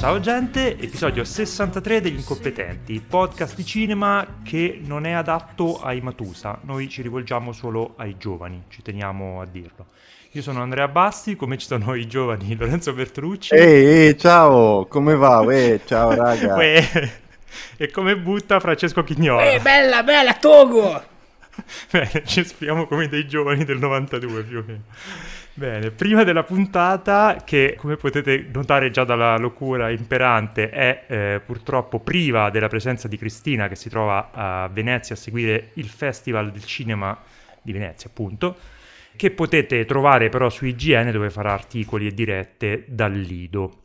Ciao gente, episodio 63 degli incompetenti, podcast di cinema che non è adatto ai Matusa, noi ci rivolgiamo solo ai giovani, ci teniamo a dirlo. Io sono Andrea Basti, come ci sono i giovani Lorenzo Bertolucci. Ehi, ehi, ciao, come va? Uè, ciao raga. Uè, e come butta Francesco Chignola. Eh, bella, bella, Togo! Bene, ci esprimiamo come dei giovani del 92 più o meno. Bene, prima della puntata, che come potete notare già dalla locura imperante, è eh, purtroppo priva della presenza di Cristina che si trova a Venezia a seguire il Festival del Cinema di Venezia, appunto, che potete trovare però su IGN dove farà articoli e dirette dal Lido.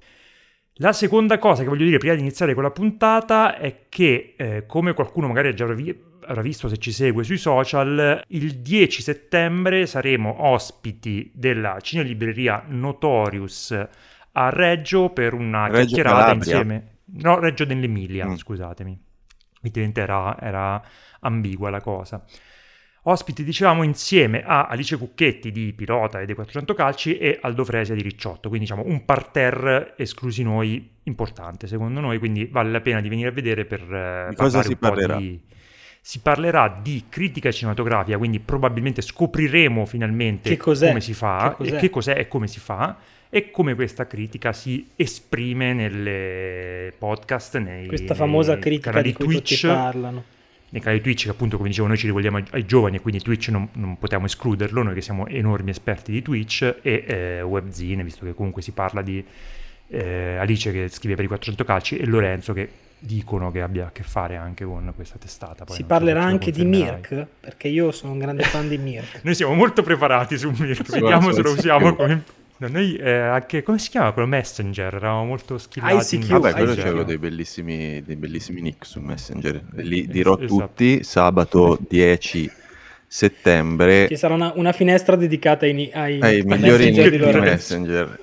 La seconda cosa che voglio dire prima di iniziare con la puntata è che, eh, come qualcuno magari ha già avrà visto se ci segue sui social, il 10 settembre saremo ospiti della cinelibreria Notorious a Reggio per una Reggio chiacchierata Calabria. insieme. No, Reggio dell'Emilia, Mm. scusatemi. Evidentemente era, era ambigua la cosa. Ospiti, dicevamo, insieme a Alice Cucchetti di Pilota e dei 400 Calci e Aldo Fresia di Ricciotto, quindi diciamo un parterre esclusi noi importante secondo noi, quindi vale la pena di venire a vedere per eh, Di cosa si parlerà? di... Si parlerà di critica cinematografica, quindi probabilmente scopriremo finalmente come si fa, Che cos'è? e che cos'è e come si fa, e come questa critica si esprime nelle podcast, nei Questa famosa nei critica di cui Twitch, tutti parlano. nei canali Twitch che appunto come dicevo noi ci rivolgiamo ai, ai giovani e quindi Twitch non, non possiamo escluderlo, noi che siamo enormi esperti di Twitch e eh, Webzine, visto che comunque si parla di eh, Alice che scrive per i 400 calci e Lorenzo che dicono che abbia a che fare anche con questa testata. Poi Si so parlerà lo anche di. Mirk, perché io sono un grande fan di Mirk. Noi siamo molto preparati su Mirk, vediamo se lo usiamo come... No, noi eh, anche... come si chiama quello Messenger? Eravamo molto schillati. in ICQ, Vabbè, Ah, quello sì. dei bellissimi, dei bellissimi nick su Messenger. Li dirò esatto. tutti sabato 10 settembre Ci sarà una, una finestra dedicata ai, ai, ai migliori nick di di. Messenger.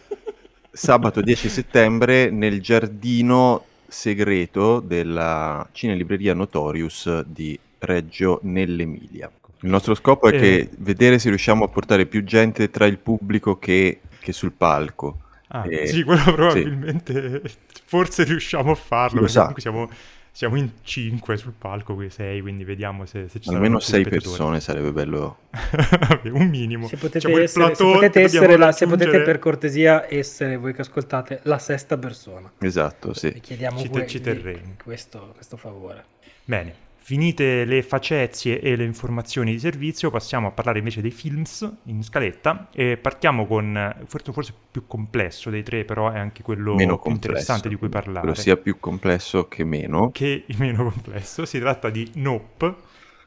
Sabato 10 settembre nel giardino segreto della cinelibreria Notorious di Reggio nell'Emilia. Il nostro scopo è Eh. che vedere se riusciamo a portare più gente tra il pubblico che, che sul palco. Ah, Eh, sì, quello probabilmente forse riusciamo a farlo. Lo perché sa. comunque siamo, siamo in 5 sul palco, quei 6, quindi vediamo se, se ci saranno Almeno più 6 spettatori. persone sarebbe bello. Un minimo. Se potete, il essere, se potete essere la- se potete per cortesia essere voi che ascoltate la sesta persona. Esatto, Vi sì. chiediamo Ci te- que- ci terremo. questo, questo favore. Bene, finite le facezie e le informazioni di servizio, passiamo a parlare invece dei films in scaletta e partiamo con forse, forse più complesso dei tre, però è anche quello Meno più interessante di cui parlare. Quello sia più complesso che meno. che il meno complesso. Si tratta di Nope,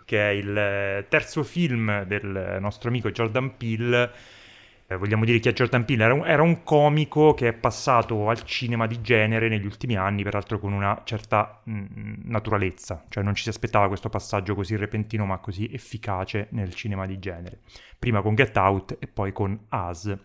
che è il terzo film del nostro amico Jordan Peele. Eh, vogliamo dire chi è Jordan Peele? Era un, era un comico che è passato al cinema di genere negli ultimi anni, peraltro con una certa mm, naturalezza, cioè non ci si aspettava questo passaggio così repentino ma così efficace nel cinema di genere. Prima con Get Out e poi con Us.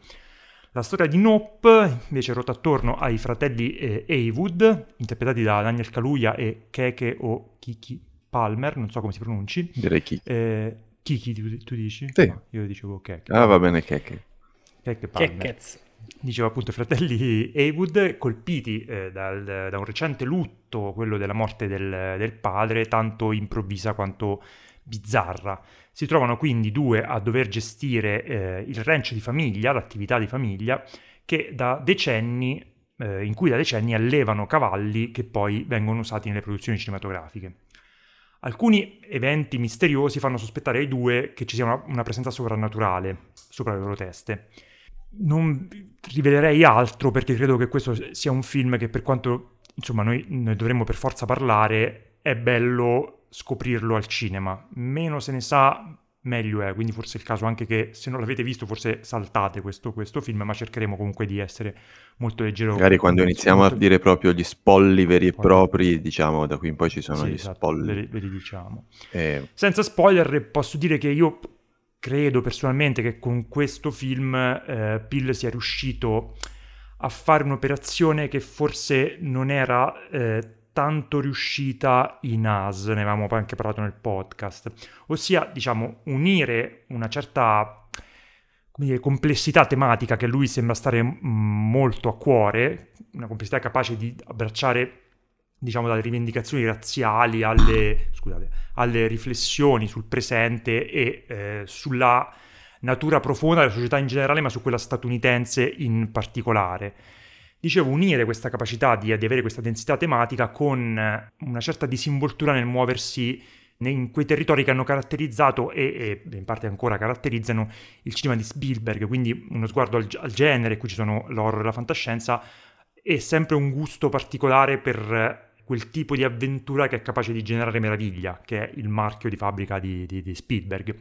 La storia di Nope invece ruota attorno ai fratelli eh, Heywood, interpretati da Daniel Kaluuya e Keke o Kiki Palmer, non so come si pronunci. Direi chi. Eh, Kiki, tu, tu dici? Sì. No, io dicevo Keke. Ah, va bene, che. Keke Palmer. Dicevo appunto i fratelli Heywood colpiti eh, dal- da un recente lutto, quello della morte del, del padre, tanto improvvisa quanto bizzarra. Si trovano quindi due a dover gestire eh, il ranch di famiglia, l'attività di famiglia, che da decenni, eh, in cui da decenni allevano cavalli che poi vengono usati nelle produzioni cinematografiche. Alcuni eventi misteriosi fanno sospettare ai due che ci sia una, una presenza sovrannaturale sopra le loro teste. Non rivelerei altro perché credo che questo sia un film che per quanto insomma noi ne dovremmo per forza parlare, è bello scoprirlo al cinema. Meno se ne sa, meglio è, quindi forse è il caso anche che se non l'avete visto forse saltate questo, questo film, ma cercheremo comunque di essere molto leggero. Magari quando iniziamo a molto- dire proprio gli spolli veri e propri, diciamo, da qui in poi ci sono Sì, gli esatto, spolli. ve li- ve li diciamo. Eh, Senza spoiler posso dire che io credo personalmente che con questo film eh, Pill sia riuscito a fare un'operazione che forse non era eh, tanto riuscita in AS, ne avevamo anche parlato nel podcast, ossia diciamo unire una certa dire, complessità tematica che lui sembra stare molto a cuore, una complessità capace di abbracciare diciamo dalle rivendicazioni razziali alle, scusate, alle riflessioni sul presente e eh, sulla natura profonda della società in generale, ma su quella statunitense in particolare. Dicevo, unire questa capacità di, di avere questa densità tematica con una certa disinvoltura nel muoversi in quei territori che hanno caratterizzato e, e, in parte ancora caratterizzano il cinema di Spielberg, quindi uno sguardo al, al genere, qui ci sono l'horror e la fantascienza, e sempre un gusto particolare per quel tipo di avventura che è capace di generare meraviglia, che è il marchio di fabbrica di, di, di Spielberg.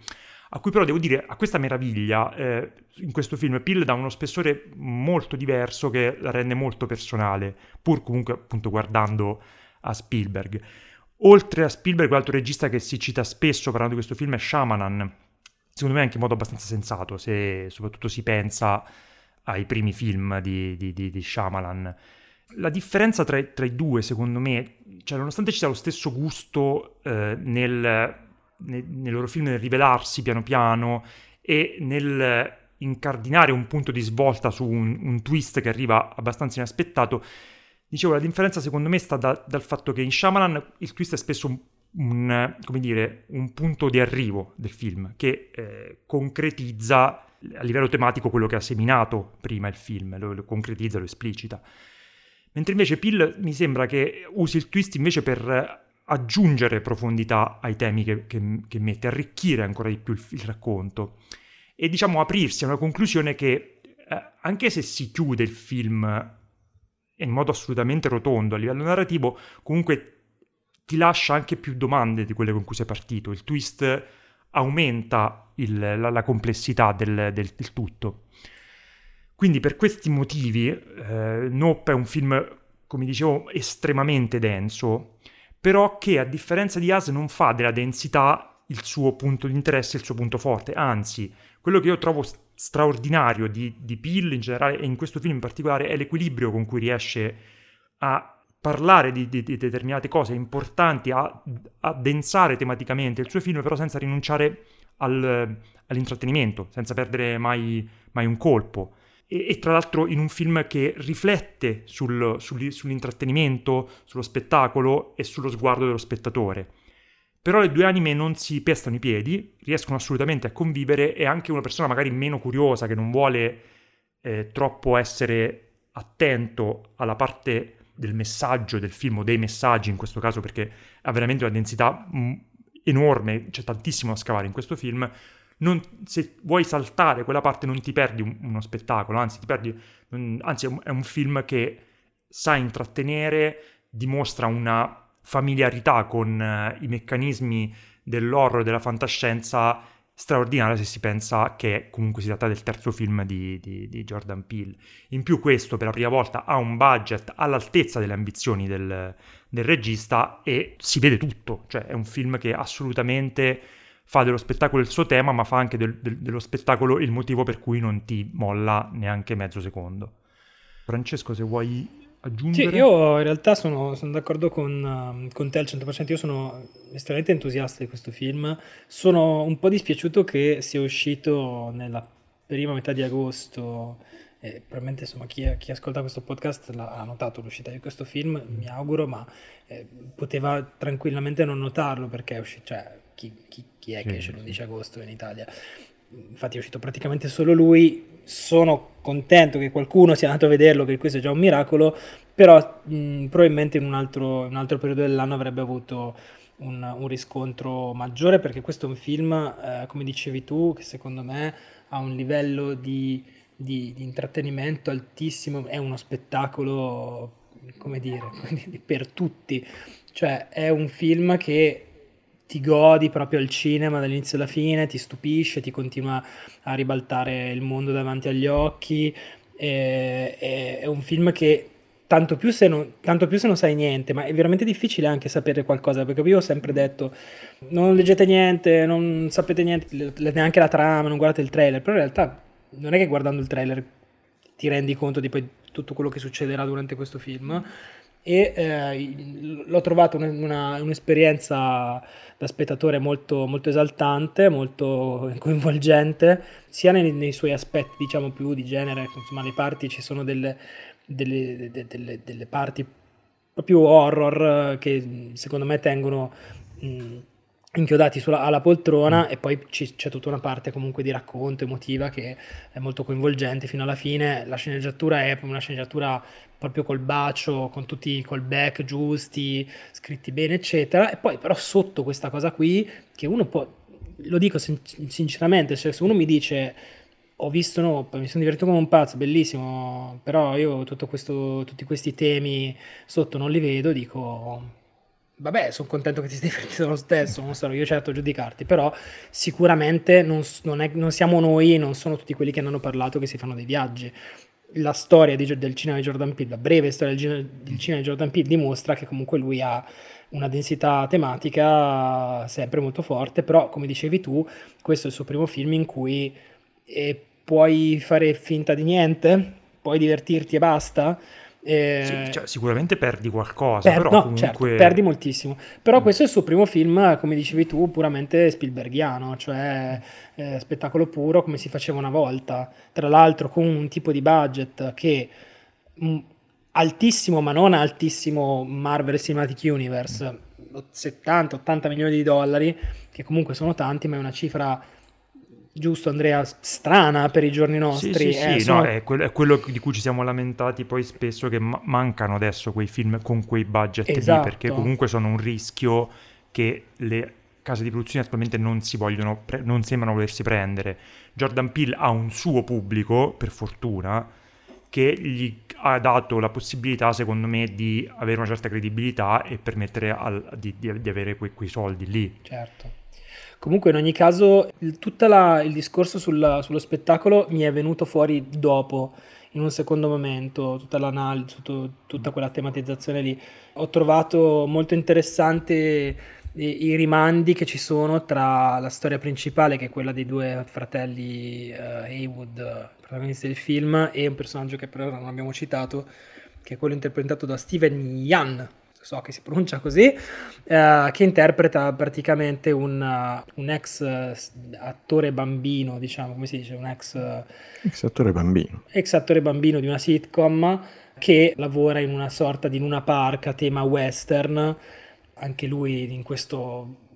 A cui però devo dire, a questa meraviglia, eh, in questo film Pill dà uno spessore molto diverso che la rende molto personale, pur comunque appunto guardando a Spielberg. Oltre a Spielberg, l'altro regista che si cita spesso parlando di questo film è Shyamalan, secondo me anche in modo abbastanza sensato, se soprattutto si pensa ai primi film di, di, di, di Shyamalan. La differenza tra, tra, i due, secondo me, cioè nonostante ci sia lo stesso gusto eh, nel, nel, nei loro film nel rivelarsi piano piano e nel incardinare un punto di svolta su un, un twist che arriva abbastanza inaspettato, dicevo, la differenza secondo me sta da, dal fatto che in Shyamalan il twist è spesso un, un, dire, un punto di arrivo del film, che eh, concretizza a livello tematico quello che ha seminato prima il film, lo, lo concretizza, lo esplicita. Mentre invece Pill mi sembra che usi il twist invece per aggiungere profondità ai temi che, che, che mette, arricchire ancora di più il, il, racconto e diciamo aprirsi a una conclusione che eh, anche se si chiude il film in modo assolutamente rotondo a livello narrativo, comunque ti lascia anche più domande di quelle con cui sei partito. Il twist aumenta il, la, la, complessità del, del, del tutto. Quindi per questi motivi eh, Nope è un film, come dicevo, estremamente denso, però che a differenza di As non fa della densità il suo punto di interesse, il suo punto forte, anzi, quello che io trovo straordinario di, di Peel in generale e in questo film in particolare è l'equilibrio con cui riesce a parlare di, di, di determinate cose importanti, a, a, densare tematicamente il suo film, però senza rinunciare al, all'intrattenimento, senza perdere mai, mai un colpo e, e, tra l'altro in un film che riflette sul, sul, sull'intrattenimento, sullo spettacolo e sullo sguardo dello spettatore. Però le due anime non si pestano i piedi, riescono assolutamente a convivere e anche una persona magari meno curiosa che non vuole eh, troppo essere attento alla parte del messaggio del film o dei messaggi in questo caso perché ha veramente una densità m- enorme, c'è tantissimo da scavare in questo film, non, se vuoi saltare quella parte non ti perdi un, uno spettacolo, anzi, perdi, un, anzi è, un, è un film che sa intrattenere, dimostra una familiarità con uh, i meccanismi dell'horror e della fantascienza straordinaria se si pensa che comunque si tratta del terzo film di, di, di, Jordan Peele. In più questo per la prima volta ha un budget all'altezza delle ambizioni del, del regista e si vede tutto, cioè è un film che assolutamente fa dello spettacolo il suo tema, ma fa anche del, del, dello spettacolo il motivo per cui non ti molla neanche mezzo secondo. Francesco, se vuoi aggiungere? Sì, io in realtà sono, sono d'accordo con, uh, con, te al 100%, io sono estremamente entusiasta di questo film, sono un po' dispiaciuto che sia uscito nella prima metà di agosto, e probabilmente insomma, chi, chi, ascolta questo podcast l'ha notato l'uscita di questo film, mi auguro, ma eh, poteva tranquillamente non notarlo perché è uscito, cioè, chi, chi, chi è che esce l'11 agosto in Italia? Infatti è uscito praticamente solo lui, sono contento che qualcuno sia andato a vederlo, che questo è già un miracolo, però mh, probabilmente in un, altro, un, altro, periodo dell'anno avrebbe avuto un, un riscontro maggiore, perché questo è un film, eh, come dicevi tu, che secondo me ha un livello di, di, di intrattenimento altissimo, è uno spettacolo, come dire, per tutti. Cioè è un film che ti godi proprio al cinema dall'inizio alla fine, ti stupisce, ti continua a ribaltare il mondo davanti agli occhi. È, è, è un film che tanto più, non, tanto più, se non, sai niente, ma è veramente difficile anche sapere qualcosa, perché io ho sempre detto non leggete niente, non sapete niente, neanche la trama, non guardate il trailer, però in realtà non è che guardando il trailer ti rendi conto di poi tutto quello che succederà durante questo film e eh, l'ho trovato una, un'esperienza da spettatore molto, molto, esaltante, molto coinvolgente, sia nei, nei, suoi aspetti diciamo più di genere, insomma le parti ci sono delle, delle, delle, delle parti proprio horror che secondo me tengono mh, inchiodati sulla, alla poltrona mm. e poi ci, c'è tutta una parte comunque di racconto emotiva che è molto coinvolgente fino alla fine la sceneggiatura è una sceneggiatura proprio col bacio con tutti i callback giusti scritti bene eccetera e poi però sotto questa cosa qui che uno può lo dico sin- sinceramente cioè se uno mi dice ho visto Nope, mi sono divertito come un pazzo, bellissimo, però io questo, tutti questi temi sotto non li vedo, dico, vabbè, sono contento che ti stai divertito lo stesso, non sarò io certo a giudicarti, però sicuramente non, non, è, non, siamo noi, non sono tutti quelli che ne hanno parlato che si fanno dei viaggi. La storia di, del cinema di Jordan Peele, la breve storia del, del cinema di Jordan Peele dimostra che comunque lui ha una densità tematica sempre molto forte, però come dicevi tu, questo è il suo primo film in cui eh, puoi fare finta di niente, puoi divertirti e basta. Eh, sì, cioè, sicuramente perdi qualcosa, per, però no, comunque... certo, perdi moltissimo. Però mm. questo è il suo primo film, come dicevi tu, puramente Spielbergiano, cioè eh, spettacolo puro come si faceva una volta. Tra l'altro con un tipo di budget che mh, mm, altissimo, ma non altissimo Marvel Cinematic Universe, 70-80 mm. milioni di dollari, che comunque sono tanti, ma è una cifra giusto Andrea, strana per i giorni nostri. Sì, sì, eh, sì sono... no, è, quello, è, quello, di cui ci siamo lamentati poi spesso che ma- mancano adesso quei film con quei budget esatto. lì, perché comunque sono un rischio che le case di produzione attualmente non si vogliono, pre- non sembrano volersi prendere. Jordan Peele ha un suo pubblico, per fortuna, che gli ha dato la possibilità, secondo me, di avere una certa credibilità e permettere al, di, di, avere que- quei soldi lì. Certo. Comunque, in ogni caso, tutto il discorso sul, sullo spettacolo mi è venuto fuori dopo, in un secondo momento, tutta l'analisi, tutto, tutta quella tematizzazione lì. Ho trovato molto interessante i, i, rimandi che ci sono tra la storia principale, che è quella dei due fratelli uh, Haywood, protagonisti del film, e un personaggio che però non abbiamo citato, che è quello interpretato da Steven Yan, so che si pronuncia così, eh, che interpreta praticamente un, uh, un ex uh, attore bambino, diciamo, come si dice, un ex... Uh, ex attore bambino. Ex attore bambino di una sitcom che lavora in una sorta di Luna Park a tema western, anche lui in questo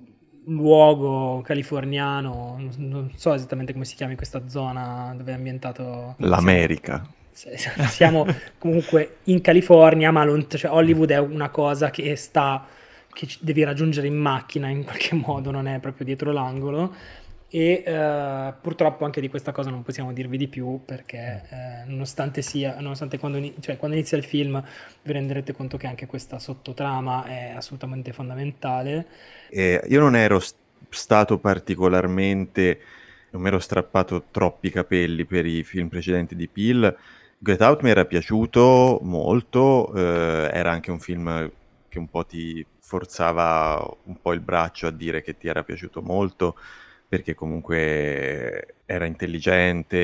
luogo californiano, non so esattamente come si chiami questa zona dove è ambientato... L'America siamo comunque in California, ma lont- cioè Hollywood è una cosa che sta che devi raggiungere in macchina in qualche modo, non è proprio dietro l'angolo. E uh, purtroppo anche di questa cosa non possiamo dirvi di più perché eh, nonostante sia, nonostante quando, cioè, quando, inizia il film vi renderete conto che anche questa sottotrama è assolutamente fondamentale. Eh, io non ero st- stato particolarmente, non mi ero strappato troppi capelli per i film precedenti di Peel, Get Out mi era piaciuto molto, eh, era anche un film che un po' ti forzava un po' il braccio a dire che ti era piaciuto molto, perché comunque era intelligente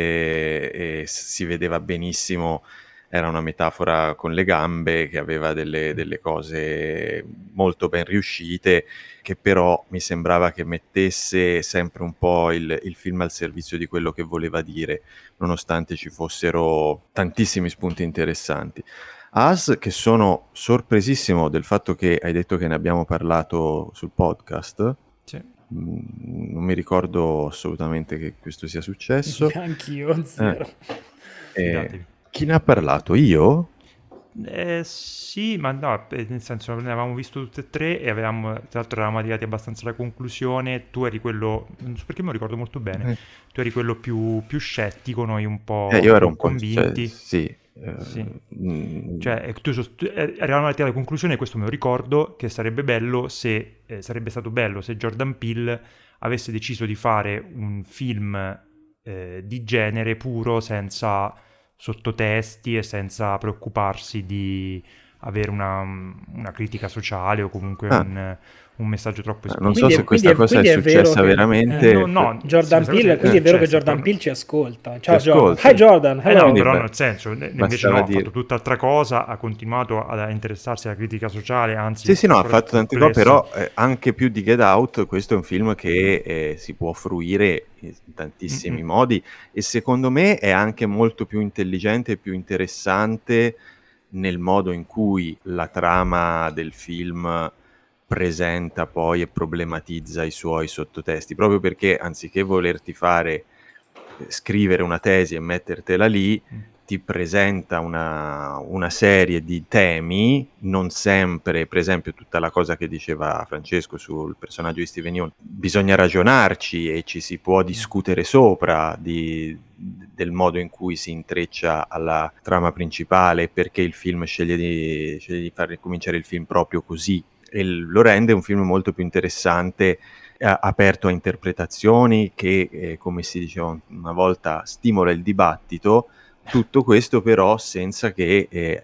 e si vedeva benissimo era una metafora con le gambe che aveva delle, delle, cose molto ben riuscite, che però mi sembrava che mettesse sempre un po' il, il, film al servizio di quello che voleva dire, nonostante ci fossero tantissimi spunti interessanti. As, che sono sorpresissimo del fatto che hai detto che ne abbiamo parlato sul podcast. Sì. Mm, non mi ricordo assolutamente che questo sia successo. Anch'io, zero. Eh, eh, chi ne ha parlato? Io? Eh, sì, ma no, eh, nel senso ne avevamo visto tutte e tre e avevamo, tra l'altro eravamo arrivati abbastanza alla conclusione, tu eri quello, non so perché me lo ricordo molto bene, eh. tu eri quello più, più, scettico, noi un po' eh, io ero un convinti. Cioè, sì. Sì. Mm. Cioè, tu sost- eravamo arrivati alla conclusione, questo me lo ricordo, che sarebbe bello se, eh, sarebbe stato bello se Jordan Peele avesse deciso di fare un film eh, di genere puro senza sottotesti e senza preoccuparsi di avere una, una critica sociale o comunque ah. un, un messaggio troppo esplicito. Non so quindi, se questa cosa è, è successa veramente. Eh, no, no, Jordan Peele, quindi è vero che Jordan Peele ci ascolta. Ciao Jordan. Hi Jordan. Eh no, però nel senso, invece no, ha fatto tutt'altra cosa, ha continuato a interessarsi alla critica sociale, anzi... Sì, sì, no, ha fatto tante cose, però eh, anche più di Get Out, questo è un film che eh, si può fruire in tantissimi mm-hmm. modi e secondo me è anche molto più intelligente e più interessante nel modo in cui la trama del film presenta poi e problematizza i suoi sottotesti, proprio perché anziché volerti fare eh, scrivere una tesi e mettertela lì, mm. Ti presenta una, una, serie di temi, non sempre, per esempio tutta la cosa che diceva Francesco sul personaggio di Steven Yeun, bisogna ragionarci e ci si può discutere sopra di, del modo in cui si intreccia alla trama principale, perché il film sceglie di, sceglie di far cominciare il film proprio così. E lo rende un film molto più interessante, eh, aperto a interpretazioni, che eh, come si diceva una volta stimola il dibattito, tutto questo però senza che, eh,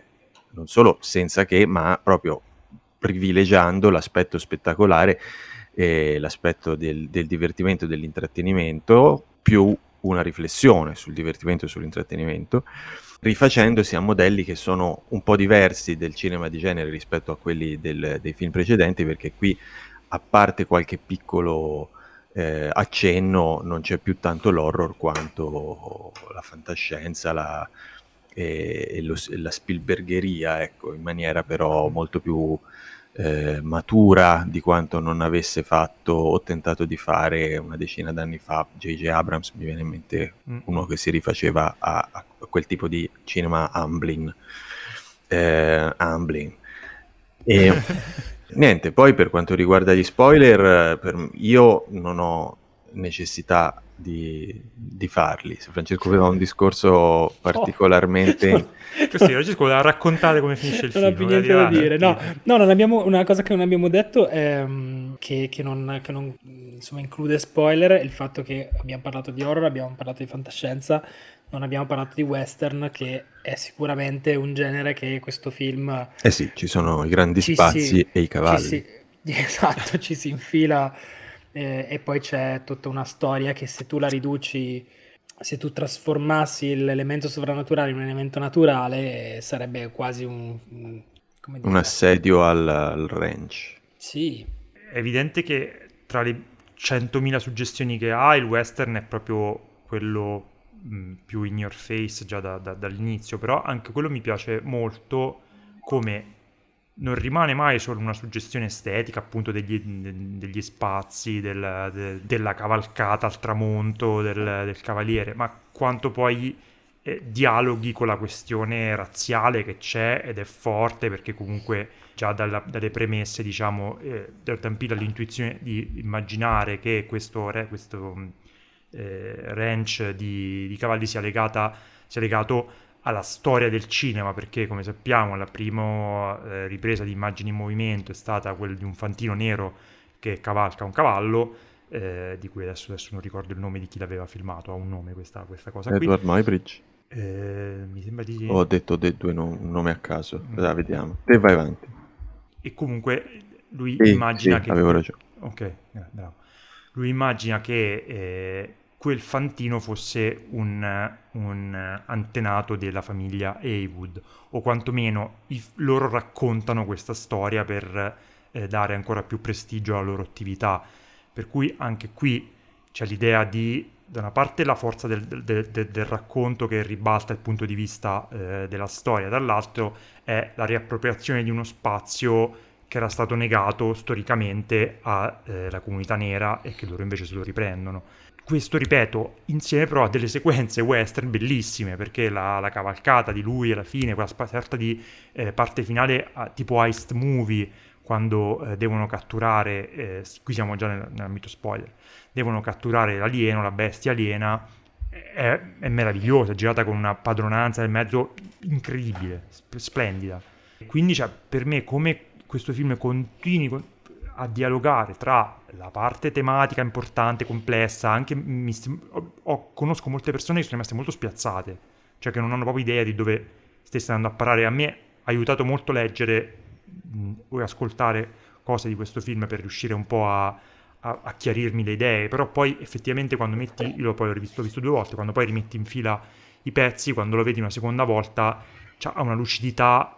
non solo senza che, ma proprio privilegiando l'aspetto spettacolare, l'aspetto del, del divertimento e dell'intrattenimento, più una riflessione sul divertimento e sull'intrattenimento rifacendosi a modelli che sono un po' diversi del cinema di genere rispetto a quelli del, dei film precedenti, perché qui, a parte qualche piccolo eh, accenno, non c'è più tanto l'horror quanto la fantascienza, la, e, e lo, la Spielbergheria, ecco, in maniera però molto più eh, matura di quanto non avesse fatto o tentato di fare una decina d'anni fa J.J. Abrams, mi viene in mente mm. uno che si rifaceva a, a quel tipo di cinema Amblin. Eh, Amblin. E niente, poi per quanto riguarda gli spoiler, per, io non ho necessità di, di, farli. Se Francesco aveva un discorso particolarmente... Oh. Così, Francesco voleva raccontare come finisce il non film. Non ho più niente da dire. No, no non abbiamo, una cosa che non abbiamo detto è um, che, che, non, che non insomma, include spoiler il fatto che abbiamo parlato di horror, abbiamo parlato di fantascienza, non abbiamo parlato di western, che è sicuramente un genere che questo film... Eh sì, ci sono i grandi spazi si, e i cavalli. Si, esatto, ci si infila eh, e poi c'è tutta una storia che se tu la riduci, se tu trasformassi l'elemento sovrannaturale in un elemento naturale, sarebbe quasi un... un, un assedio al, al ranch. Sì. È evidente che tra le 100.000 suggestioni che ha, il western è proprio quello più in your face già da, da, dall'inizio, però anche quello mi piace molto come non rimane mai solo una suggestione estetica, appunto degli, degli spazi, del, de, della cavalcata al tramonto del, del cavaliere, ma quanto poi eh, dialoghi con la questione razziale che c'è ed è forte perché comunque già dalla, dalle premesse, diciamo, eh, Tampila l'intuizione di immaginare che questo, re, questo eh, ranch di, di, cavalli sia, legata, sia legato alla storia del cinema, perché come sappiamo la prima eh, ripresa di immagini in movimento è stata quella di un fantino nero che cavalca un cavallo, eh, di cui adesso, adesso, non ricordo il nome di chi l'aveva filmato, ha un nome questa, questa cosa Edward qui. Muybridge. Eh, mi sembra di... Ho detto dei due no- nomi a caso, mm. Dai, vediamo. E vai avanti. E comunque lui sì, immagina sì, che... avevo ragione. Ok, eh, bravo. Lui immagina che eh, quel fantino fosse un, un, antenato della famiglia Haywood, o quantomeno i, loro raccontano questa storia per eh, dare ancora più prestigio alla loro attività. Per cui anche qui c'è l'idea di, da una parte, la forza del, del, del, del racconto che ribalta il punto di vista eh, della storia, dall'altro è la riappropriazione di uno spazio che era stato negato storicamente alla eh, comunità nera e che loro invece se lo riprendono questo, ripeto, insieme però a delle sequenze western bellissime, perché la, la cavalcata di lui alla fine, quella sorta di eh, parte finale eh, tipo heist movie, quando eh, devono catturare, eh, qui siamo già nel, nell'ambito spoiler, devono catturare l'alieno, la bestia aliena, è, è meravigliosa, è girata con una padronanza nel mezzo incredibile, sp- splendida. Quindi cioè, per me come questo film continui a dialogare tra la parte tematica importante, complessa, anche mi, ho, conosco molte persone che sono rimaste molto spiazzate cioè che non hanno proprio idea di dove stesse andando a parare. A me ha aiutato molto leggere o ascoltare cose di questo film per riuscire un po' a, a, a, chiarirmi le idee, però poi effettivamente quando metti, io poi l'ho rivisto, l'ho visto due volte, quando poi rimetti in fila i pezzi, quando lo vedi una seconda volta, ha una lucidità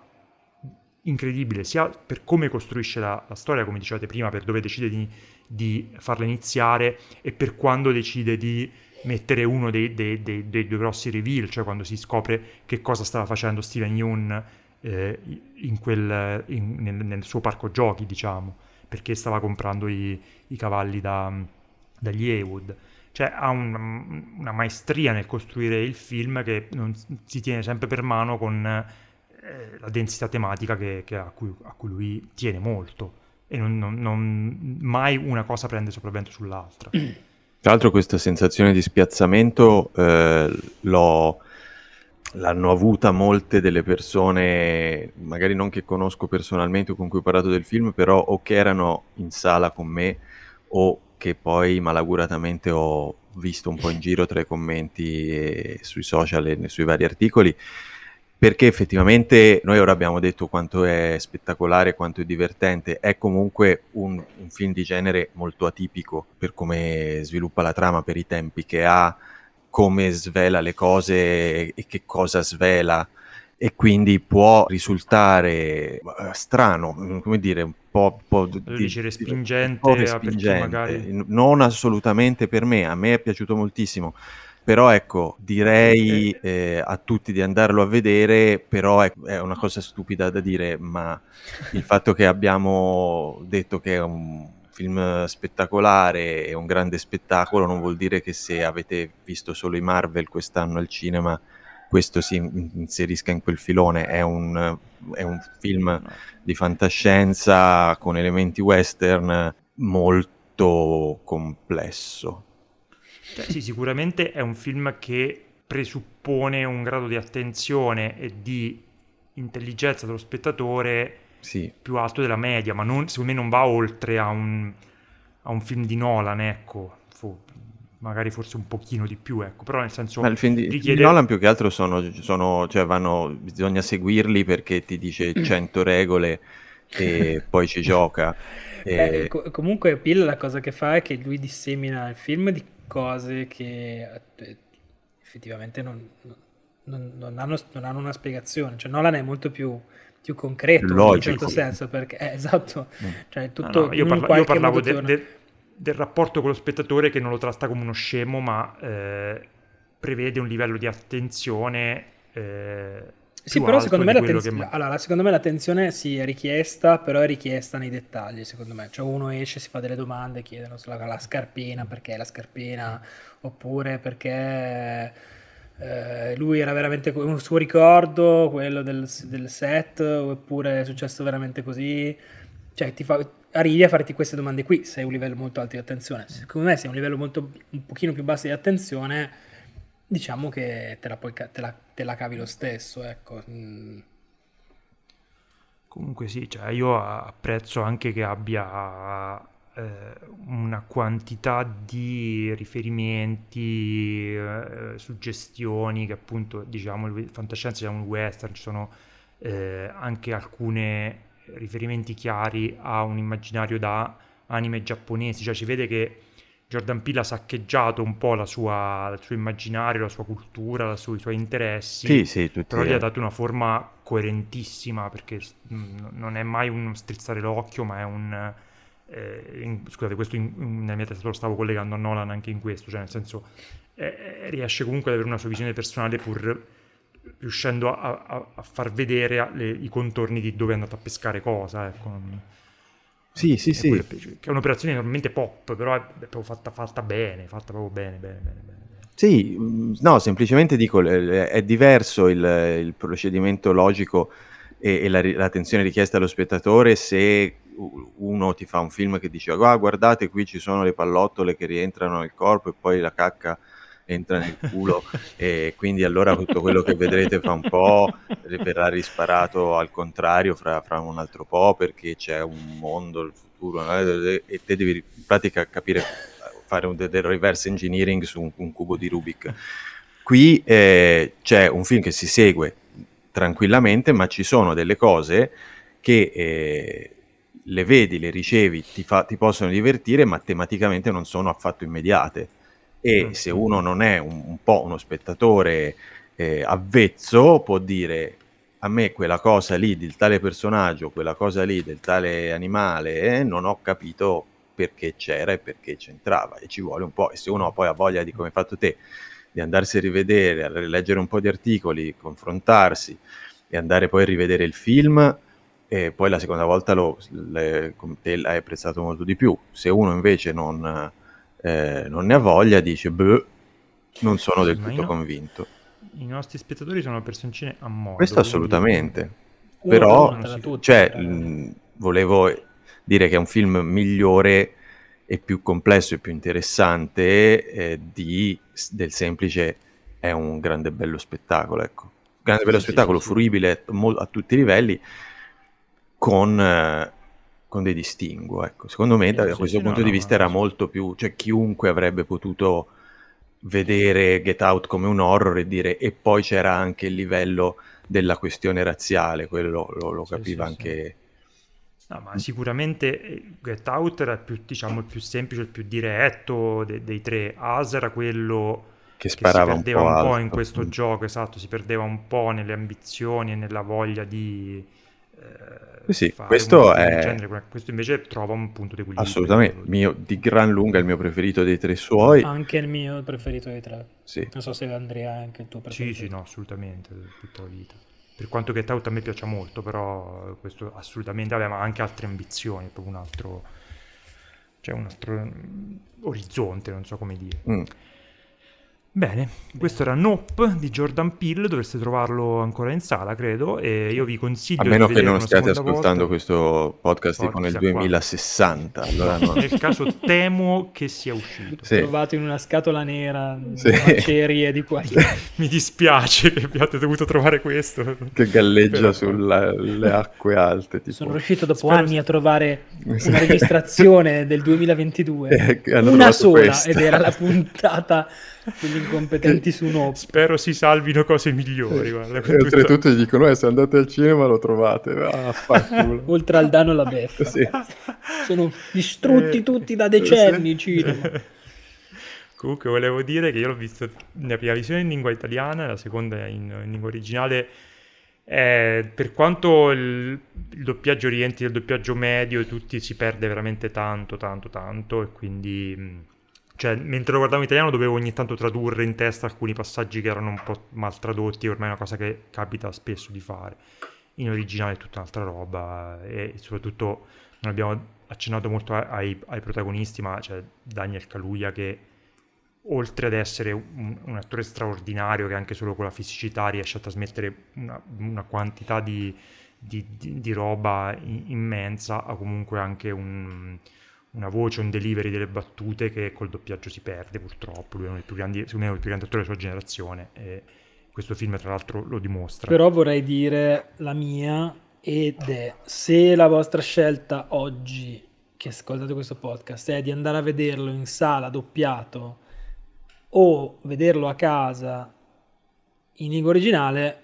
incredibile, sia per come costruisce la, la storia, come dicevate prima, per dove decide di, di, farla iniziare e per quando decide di mettere uno dei, dei, dei, dei, due grossi reveal, cioè quando si scopre che cosa stava facendo Steven Yeun eh, in quel, in, nel, nel, suo parco giochi, diciamo, perché stava comprando i, i cavalli da, dagli Haywood. Cioè ha un, una maestria nel costruire il film che non si tiene sempre per mano con eh, la densità tematica che, che a, cui, a, cui, lui tiene molto e non, non, non, mai una cosa prende sopravvento sull'altra. Tra l'altro questa sensazione di spiazzamento eh, l'ho l'hanno avuta molte delle persone, magari non che conosco personalmente o con cui ho parlato del film, però o che erano in sala con me o che poi malaguratamente ho visto un po' in giro tra i commenti sui social e sui vari articoli, perché effettivamente noi ora abbiamo detto quanto è spettacolare, quanto è divertente, è comunque un, un film di genere molto atipico per come sviluppa la trama, per i tempi che ha, come svela le cose e che cosa svela e quindi può risultare eh, strano, come dire, un po', po di, dici respingente, un po respingente. Magari... non assolutamente per me, a me è piaciuto moltissimo. Però ecco, direi eh, eh a tutti di andarlo a vedere, però è, è, una cosa stupida da dire, ma il fatto che abbiamo detto che è un film spettacolare e un grande spettacolo non vuol dire che se avete visto solo i Marvel quest'anno al cinema questo si inserisca in quel filone. È un, è un film di fantascienza con elementi western molto complesso. Cioè, sì, sicuramente è un film che presuppone un grado di attenzione e di intelligenza dello spettatore sì. più alto della media, ma non, secondo me non va oltre a un, a un film di Nolan, ecco, Fu, magari forse un pochino di più, ecco, però nel senso... Ma il film di, richiede... di Nolan più che altro sono, sono, cioè vanno, bisogna seguirli perché ti dice 100 regole e poi ci gioca. E... Eh, co- comunque Pill la cosa che fa è che lui dissemina il film di cose che eh, effettivamente non, non, non, hanno, non hanno una spiegazione, cioè Nolan è molto più più concreto Logico. in un certo senso, perché eh, esatto, mm. cioè tutto no, no, io, parla- io, parlavo de- de- del rapporto con lo spettatore che non lo tratta come uno scemo, ma eh, prevede un livello di attenzione eh, sì, però secondo me, che... allora, secondo me, l'attenzione sì, è richiesta, però è richiesta nei dettagli, secondo me. Cioè uno esce, si fa delle domande, chiedono la, la scarpina, perché la scarpina, oppure perché eh, lui era veramente un suo ricordo, quello del, del, set, oppure è successo veramente così. Cioè, ti fa, arrivi a farti queste domande qui, se hai un livello molto alto di attenzione. Secondo me, se hai un livello molto, un pochino più basso di attenzione, diciamo che te la, puoi, te la, te la cavi lo stesso, ecco. Mm. Comunque sì, cioè io apprezzo anche che abbia eh, una quantità di riferimenti, eh, suggestioni che appunto diciamo il fantascienza è un western, ci sono eh, anche alcuni riferimenti chiari a un immaginario da anime giapponesi, cioè ci vede che Jordan Peele ha saccheggiato un po' sua, il suo immaginario, la sua cultura, sua, i suoi interessi, sì, sì, però gli ha dato una forma coerentissima perché non è mai un strizzare l'occhio, ma è un eh, in, scusate, questo in, in, nella mia testa lo stavo collegando a Nolan anche in questo, cioè nel senso eh, riesce comunque ad avere una sua visione personale pur riuscendo a, a, a far vedere le, i contorni di dove è andato a pescare cosa. Ecco. Sì, sì, sì. Che è un'operazione normalmente pop, però è, proprio fatta, fatta bene, fatta proprio bene, bene, bene. bene. Sì, mm, no, semplicemente dico, è diverso il, il procedimento logico e, e la, l'attenzione richiesta allo spettatore se uno ti fa un film che dice ah, guardate qui ci sono le pallottole che rientrano nel corpo e poi la cacca entra nel culo e quindi allora tutto quello che vedrete fra un po' verrà risparato al contrario fra, fra un altro po' perché c'è un mondo, il futuro e te devi in pratica capire fare un del reverse engineering su un, un cubo di Rubik Qui eh, c'è un film che si segue tranquillamente, ma ci sono delle cose che eh, le vedi, le ricevi, ti, fa, ti, possono divertire, ma tematicamente non sono affatto immediate. E mm. se uno non è un, un po' uno spettatore eh, avvezzo, può dire a me quella cosa lì del tale personaggio, quella cosa lì del tale animale, eh, non ho capito perché c'era e perché c'entrava e ci vuole un po'. E se uno poi ha voglia di, come hai fatto te, di andarsi a rivedere, a rileggere un po' di articoli, confrontarsi e andare poi a rivedere il film, e poi la seconda volta lo, le, te l'hai apprezzato molto di più. Se uno invece non, eh, non ne ha voglia, dice, beh, non sono del tutto no, convinto. I nostri spettatori sono personcine a modo. Questo assolutamente. Quindi... Però, cioè, mh, volevo dire che è un film migliore e più complesso e più interessante eh, di, del semplice è un grande bello spettacolo, ecco. Grande bello sì, spettacolo, sì, fruibile a tutti i livelli, con, eh, con dei distinguo. Ecco. Secondo me, da questo punto no, di vista, no, era molto più. cioè, chiunque avrebbe potuto vedere Get Out come un horror e dire e poi c'era anche il livello della questione razziale, quello lo, lo capiva sì, anche. No, ma sicuramente eh, Get Out era più, diciamo, il più semplice, il più diretto de- dei tre. As era quello che sparava che si perdeva un po', un po in questo appunto. gioco, esatto, si perdeva un po' nelle ambizioni e nella voglia di eh, sì, questo è... Genere, questo invece trova un punto di equilibrio. Assolutamente, mio, di gran lunga il mio preferito dei tre suoi. Anche il mio preferito dei tre. Sì. Non so se Andrea è anche il tuo preferito. Sì, sì, no, assolutamente, tutta la vita. Per quanto Get Out a me piace molto, però questo assolutamente aveva anche altre ambizioni, proprio un altro... cioè un altro orizzonte, non so come dire. Mm. Bene, questo era Nope di Jordan Peele, dovreste trovarlo ancora in sala, credo, e io vi consiglio... A meno che non stiate ascoltando volta. questo podcast tipo nel 2060. Allora no. Nel caso temo che sia uscito. Sì. Trovato in una scatola nera, sì. macerie di qua. Mi dispiace che abbiate dovuto trovare questo. Che galleggia sulle acque alte. Tipo. Sono riuscito dopo Spero... anni a trovare una registrazione del 2022, eh, una sola, questa. ed era la puntata degli incompetenti su no. Spero si salvino cose migliori. Guarda, e oltretutto gli dicono: eh, se andate al cinema lo trovate. Ah, Oltre al danno la beffa. Sì. Sono distrutti eh, tutti da decenni i cinema. Comunque volevo dire che io l'ho visto nella prima visione in lingua italiana, la seconda in, in lingua originale. Eh, per quanto il, il, doppiaggio rientri nel doppiaggio medio, tutti si perde veramente tanto, tanto, tanto. E quindi cioè, mentre lo guardavo in italiano dovevo ogni tanto tradurre in testa alcuni passaggi che erano un po' mal tradotti, ormai è una cosa che capita spesso di fare. In originale è tutta un'altra roba e soprattutto non abbiamo accennato molto ai, ai protagonisti, ma c'è Daniel Kaluuya che oltre ad essere un, un, attore straordinario che anche solo con la fisicità riesce a trasmettere una, una quantità di, di, di, di roba immensa, ha comunque anche un una voce, un delivery delle battute che col doppiaggio si perde purtroppo. Lui è uno dei più grandi, secondo me è dei più grandi attori della sua generazione e questo film tra l'altro lo dimostra. Però vorrei dire la mia ed è se la vostra scelta oggi che ascoltate questo podcast è di andare a vederlo in sala doppiato o vederlo a casa in lingua originale,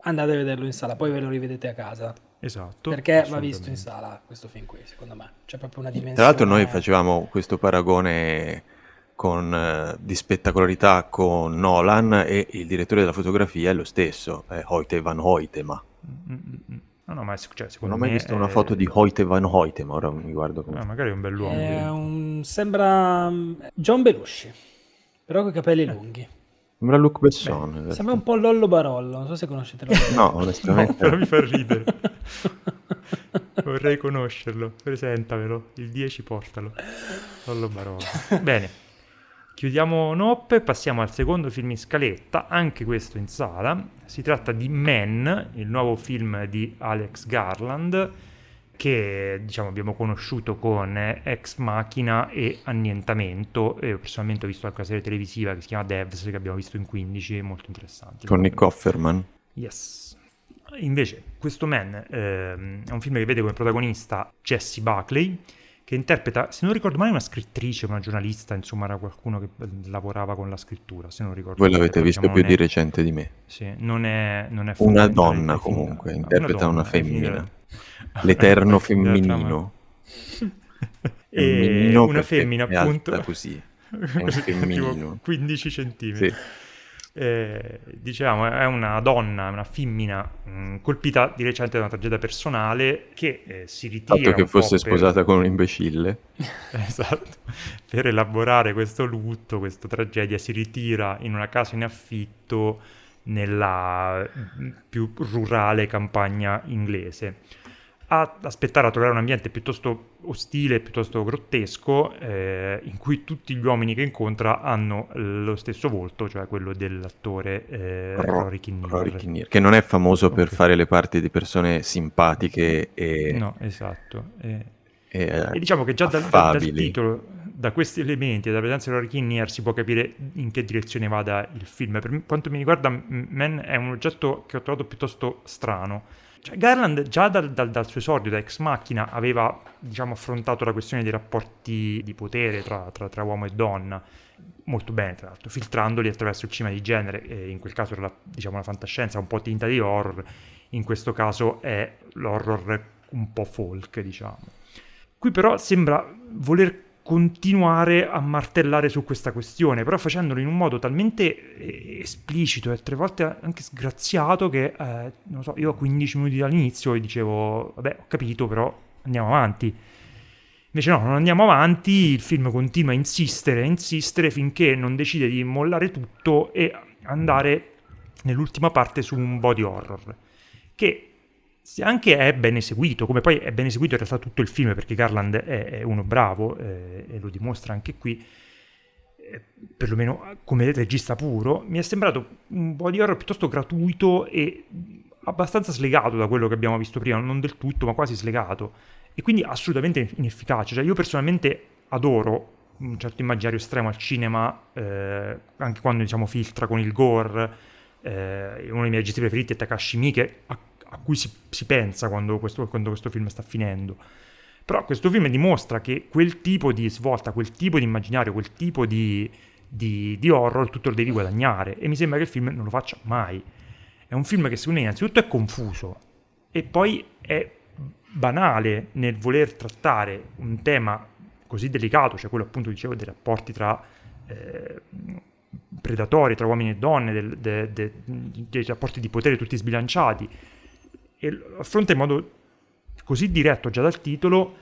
andate a vederlo in sala, poi ve lo rivedete a casa Esatto. Perché va visto in sala questo film qui, secondo me. C'è proprio una dimensione. Tra l'altro noi facevamo questo paragone con, eh, di spettacolarità con Nolan e il direttore della fotografia è lo stesso, è Hoyte van Hoytema. Mm-hmm. No, no, ma cioè, non ho mai visto è... una foto di Hoyte van Hoytema, ora mi guardo come... Ah, magari è un bell'uomo. È un... Sembra mm, John Belushi, però con i capelli eh. lunghi. Sembra Luc Besson. Beh, sembra un po' Lollo Barollo, non so se conoscete Lollo No, onestamente. No, però mi fa ridere. Vorrei conoscerlo, presentamelo, il 10 portalo. Lollo Barollo. Bene, chiudiamo Nope e passiamo al secondo film in scaletta, anche questo in sala. Si tratta di Men, il nuovo film di Alex Garland che diciamo, abbiamo conosciuto con Ex Machina e Annientamento. E personalmente ho visto anche una serie televisiva che si chiama Devs, che abbiamo visto in 15, molto interessante. Con Nick Offerman. Yes. Invece, questo Man ehm, è un film che vede come protagonista Jesse Buckley, che interpreta, se non ricordo male, una scrittrice, una giornalista, insomma, era qualcuno che lavorava con la scrittura, se non ricordo Voi l'avete male, visto più è, di recente di me. Sì, non è, non è Una donna comunque, interpreta una, donna, una femmina. L'eterno femminino. e una femmina, appunto. così. È un femminino. 15 centimetri. Sì. Eh, diciamo, è una donna, una femmina mh, mm, colpita di recente da una tragedia personale che eh, si ritira. Fatto che fosse sposata per... con un imbecille. esatto. Per elaborare questo lutto, questa tragedia, si ritira in una casa in affitto nella mm, più rurale campagna inglese a aspettare a trovare un ambiente piuttosto ostile, piuttosto grottesco, eh, in cui tutti gli uomini che incontra hanno lo stesso volto, cioè quello dell'attore eh, Rory, Kinnear. Che non è famoso okay. per fare le parti di persone simpatiche e... No, esatto. E, e, e diciamo che già dal, dal, dal, titolo, da questi elementi e dalla presenza di Rory Kinnear si può capire in che direzione vada il film. Per quanto mi riguarda, Man è un oggetto che ho trovato piuttosto strano cioè, Garland già dal, dal, dal, suo esordio da ex macchina aveva diciamo, affrontato la questione dei rapporti di potere tra, tra, tra, uomo e donna molto bene tra l'altro, filtrandoli attraverso il cinema di genere, e in quel caso era la, diciamo, la fantascienza, un po' tinta di horror, in questo caso è l'horror un po' folk diciamo. Qui però sembra voler continuare a martellare su questa questione, però facendolo in un modo talmente eh, esplicito e tre volte anche sgraziato che, eh, non so, io a 15 minuti dall'inizio dicevo, vabbè, ho capito, però andiamo avanti. Invece no, non andiamo avanti, il film continua a insistere, a insistere finché non decide di mollare tutto e andare nell'ultima parte su un body horror, che anche è ben eseguito, come poi è ben eseguito in realtà tutto il film perché Garland è, è uno bravo eh, e lo dimostra anche qui, eh, perlomeno come regista puro, mi è sembrato un po' di horror piuttosto gratuito e abbastanza slegato da quello che abbiamo visto prima, non del tutto, ma quasi slegato, e quindi assolutamente inefficace. Cioè io personalmente adoro un certo immaginario estremo al cinema, eh, anche quando diciamo filtra con il gore. Eh, uno dei miei registi preferiti è Takashi Miike, a a cui si, si pensa quando questo, quando questo film sta finendo. Però questo film dimostra che quel tipo di svolta, quel tipo di immaginario, quel tipo di, di, di, horror, tutto lo devi guadagnare. E mi sembra che il film non lo faccia mai. È un film che secondo me innanzitutto è confuso e poi è banale nel voler trattare un tema così delicato, cioè quello appunto dicevo dei rapporti tra eh, predatori, tra uomini e donne, del, de, de, dei rapporti di potere tutti sbilanciati e lo affronta in modo così diretto già dal titolo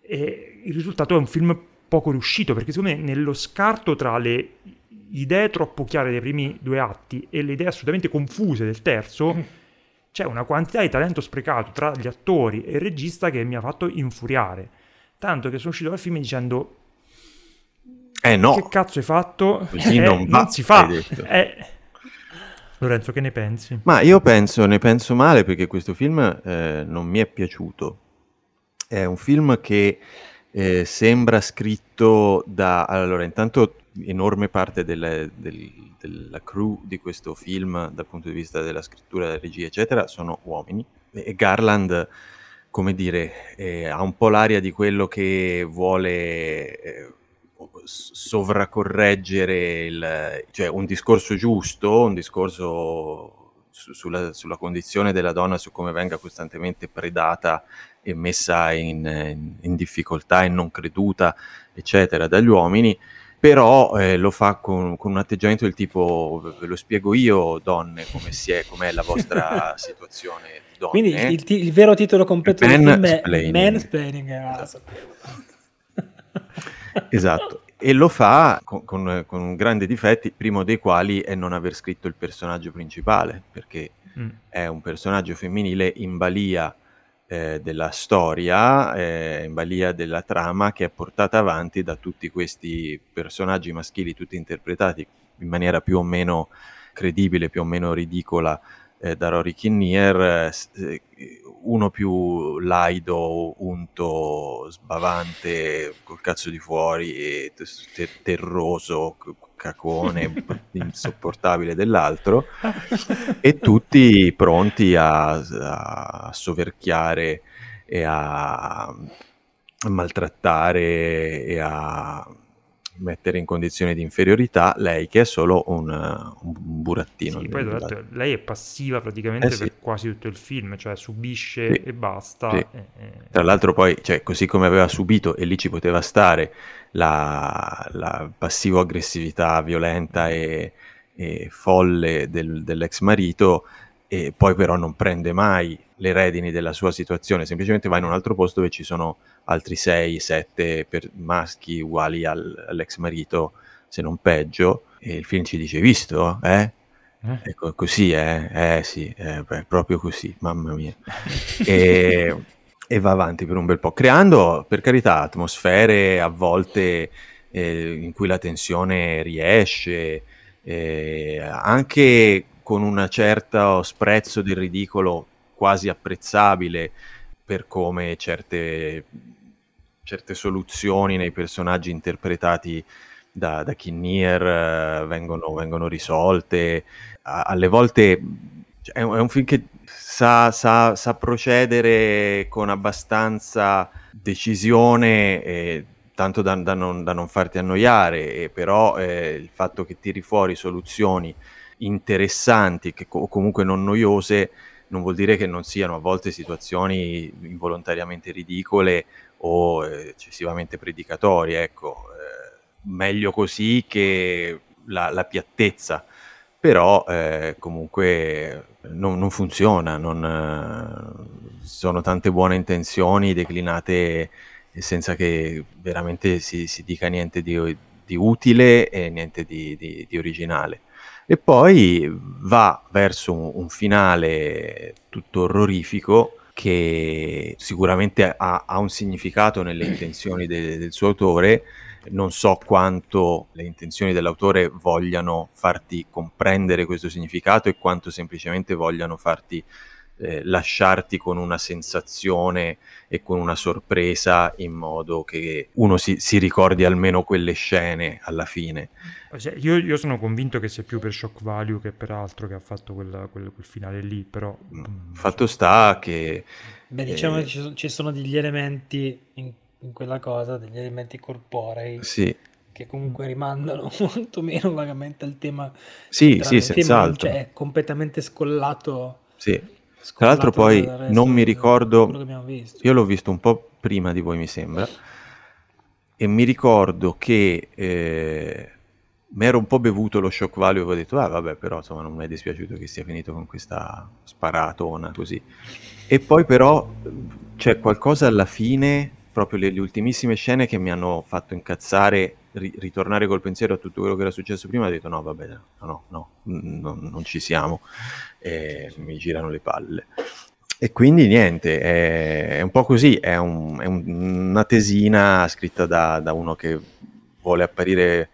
e il risultato è un film poco riuscito perché secondo me nello scarto tra le idee troppo chiare dei primi due atti e le idee assolutamente confuse del terzo c'è una quantità di talento sprecato tra gli attori e il regista che mi ha fatto infuriare. Tanto che sono uscito dal film dicendo eh no. Che cazzo hai fatto? Così eh, non, va, non si fa. eh, Lorenzo, che ne pensi? Ma io penso, ne penso male perché questo film eh, non mi è piaciuto. È un film che eh, sembra scritto da... Allora, intanto enorme parte del, del, della crew di questo film, dal punto di vista della scrittura, della regia, eccetera, sono uomini. E Garland, come dire, eh, ha un po' l'aria di quello che vuole eh, sovracorreggere il, cioè un discorso giusto, un discorso su, sulla, sulla, condizione della donna, su come venga costantemente predata e messa in, in, difficoltà e non creduta, eccetera, dagli uomini, però eh, lo fa con, con, un atteggiamento del tipo ve lo spiego io donne come si è, com'è la vostra situazione donne. Quindi il, il, vero titolo completo del film è Mansplaining. Ah, esatto e lo fa con, con, con, grandi difetti, primo dei quali è non aver scritto il personaggio principale, perché mm. è un personaggio femminile in balia eh, della storia, eh, in balia della trama che è portata avanti da tutti questi personaggi maschili, tutti interpretati in maniera più o meno credibile, più o meno ridicola eh, da Rory Kinnear, eh, uno più laido, unto, sbavante, col cazzo di fuori, ter- terroso, cacone, insopportabile dell'altro, e tutti pronti a, a soverchiare e a, maltrattare e a mettere in condizioni di inferiorità lei che è solo un, un burattino. Sì, poi tra lei è passiva praticamente eh sì. per quasi tutto il film, cioè subisce sì. e basta. Sì. E, e... Tra l'altro poi, cioè, così come aveva subito, e lì ci poteva stare, la, la passivo-aggressività violenta e, e folle del, dell'ex marito, e poi però non prende mai le redini della sua situazione, semplicemente va in un altro posto dove ci sono altri 6-7 maschi uguali al, all'ex marito, se non peggio, e il film ci dice, visto? Eh? Eh? Ecco, così, eh? Eh sì, eh, beh, proprio così, mamma mia. e, e, va avanti per un bel po', creando, per carità, atmosfere a volte eh, in cui la tensione riesce, eh, anche con un certo sprezzo del ridicolo quasi apprezzabile per come certe certe soluzioni nei personaggi interpretati da, da Kinnear uh, vengono, vengono, risolte. A, alle volte cioè, è, un, è, un film che sa, sa, sa, procedere con abbastanza decisione, e, tanto da, da, non, da, non, farti annoiare, e però eh, il fatto che tiri fuori soluzioni interessanti che, o comunque non noiose non vuol dire che non siano a volte situazioni involontariamente ridicole o eh, eccessivamente predicatori, ecco, eh, meglio così che la, la piattezza, però eh, comunque non, non funziona, non, eh, sono tante buone intenzioni declinate senza che veramente si, si dica niente di, di, utile e niente di, di, di, originale. E poi va verso un, finale tutto orrorifico che sicuramente ha, ha un significato nelle intenzioni de, del suo autore, non so quanto le intenzioni dell'autore vogliano farti comprendere questo significato e quanto semplicemente vogliano farti eh, lasciarti con una sensazione e con una sorpresa in modo che uno si, si ricordi almeno quelle scene alla fine. Cioè, io, io, sono convinto che sia più per shock value che per altro che ha fatto quella, quel, quel, finale lì, però... Mm. mm fatto sta che... Beh, diciamo eh, che ci sono, ci sono, degli elementi in, in, quella cosa, degli elementi corporei. Sì. Che comunque rimandano molto meno vagamente al tema. Sì, sì, senz'altro. Cioè, è completamente scollato. Sì. Tra l'altro poi non mi ricordo, io l'ho visto un po' prima di voi mi sembra, e mi ricordo che eh, mi ero un po' bevuto lo shock value e avevo detto, ah vabbè, però insomma non mi è dispiaciuto che sia finito con questa sparatona così. E poi però c'è qualcosa alla fine, proprio le, le ultimissime scene che mi hanno fatto incazzare, ri- ritornare col pensiero a tutto quello che era successo prima, ho detto no vabbè, no, no, no, no non ci siamo, e mi girano le palle. E quindi niente, è, un po' così, è, un, è un, una tesina scritta da, da uno che vuole apparire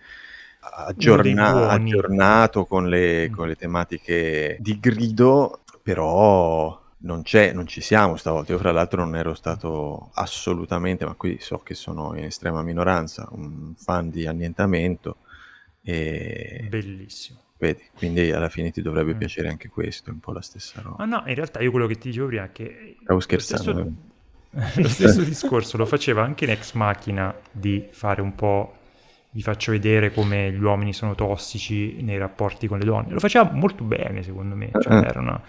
aggiorna- aggiornato con le, mm. con le, tematiche di grido, però non, c'è, non ci siamo stavolta. Io fra l'altro non ero stato assolutamente, ma qui so che sono in estrema minoranza, un fan di annientamento. E... Bellissimo. Vedi, quindi alla fine ti dovrebbe mm. piacere anche questo, è un po' la stessa roba. Ma no, in realtà io quello che ti dicevo prima è che... Stavo scherzando. Lo stesso, lo stesso discorso lo faceva anche in Ex Machina di fare un po' vi faccio vedere come gli uomini sono tossici nei rapporti con le donne. Lo faceva molto bene, secondo me. Cioè, uh-huh. una...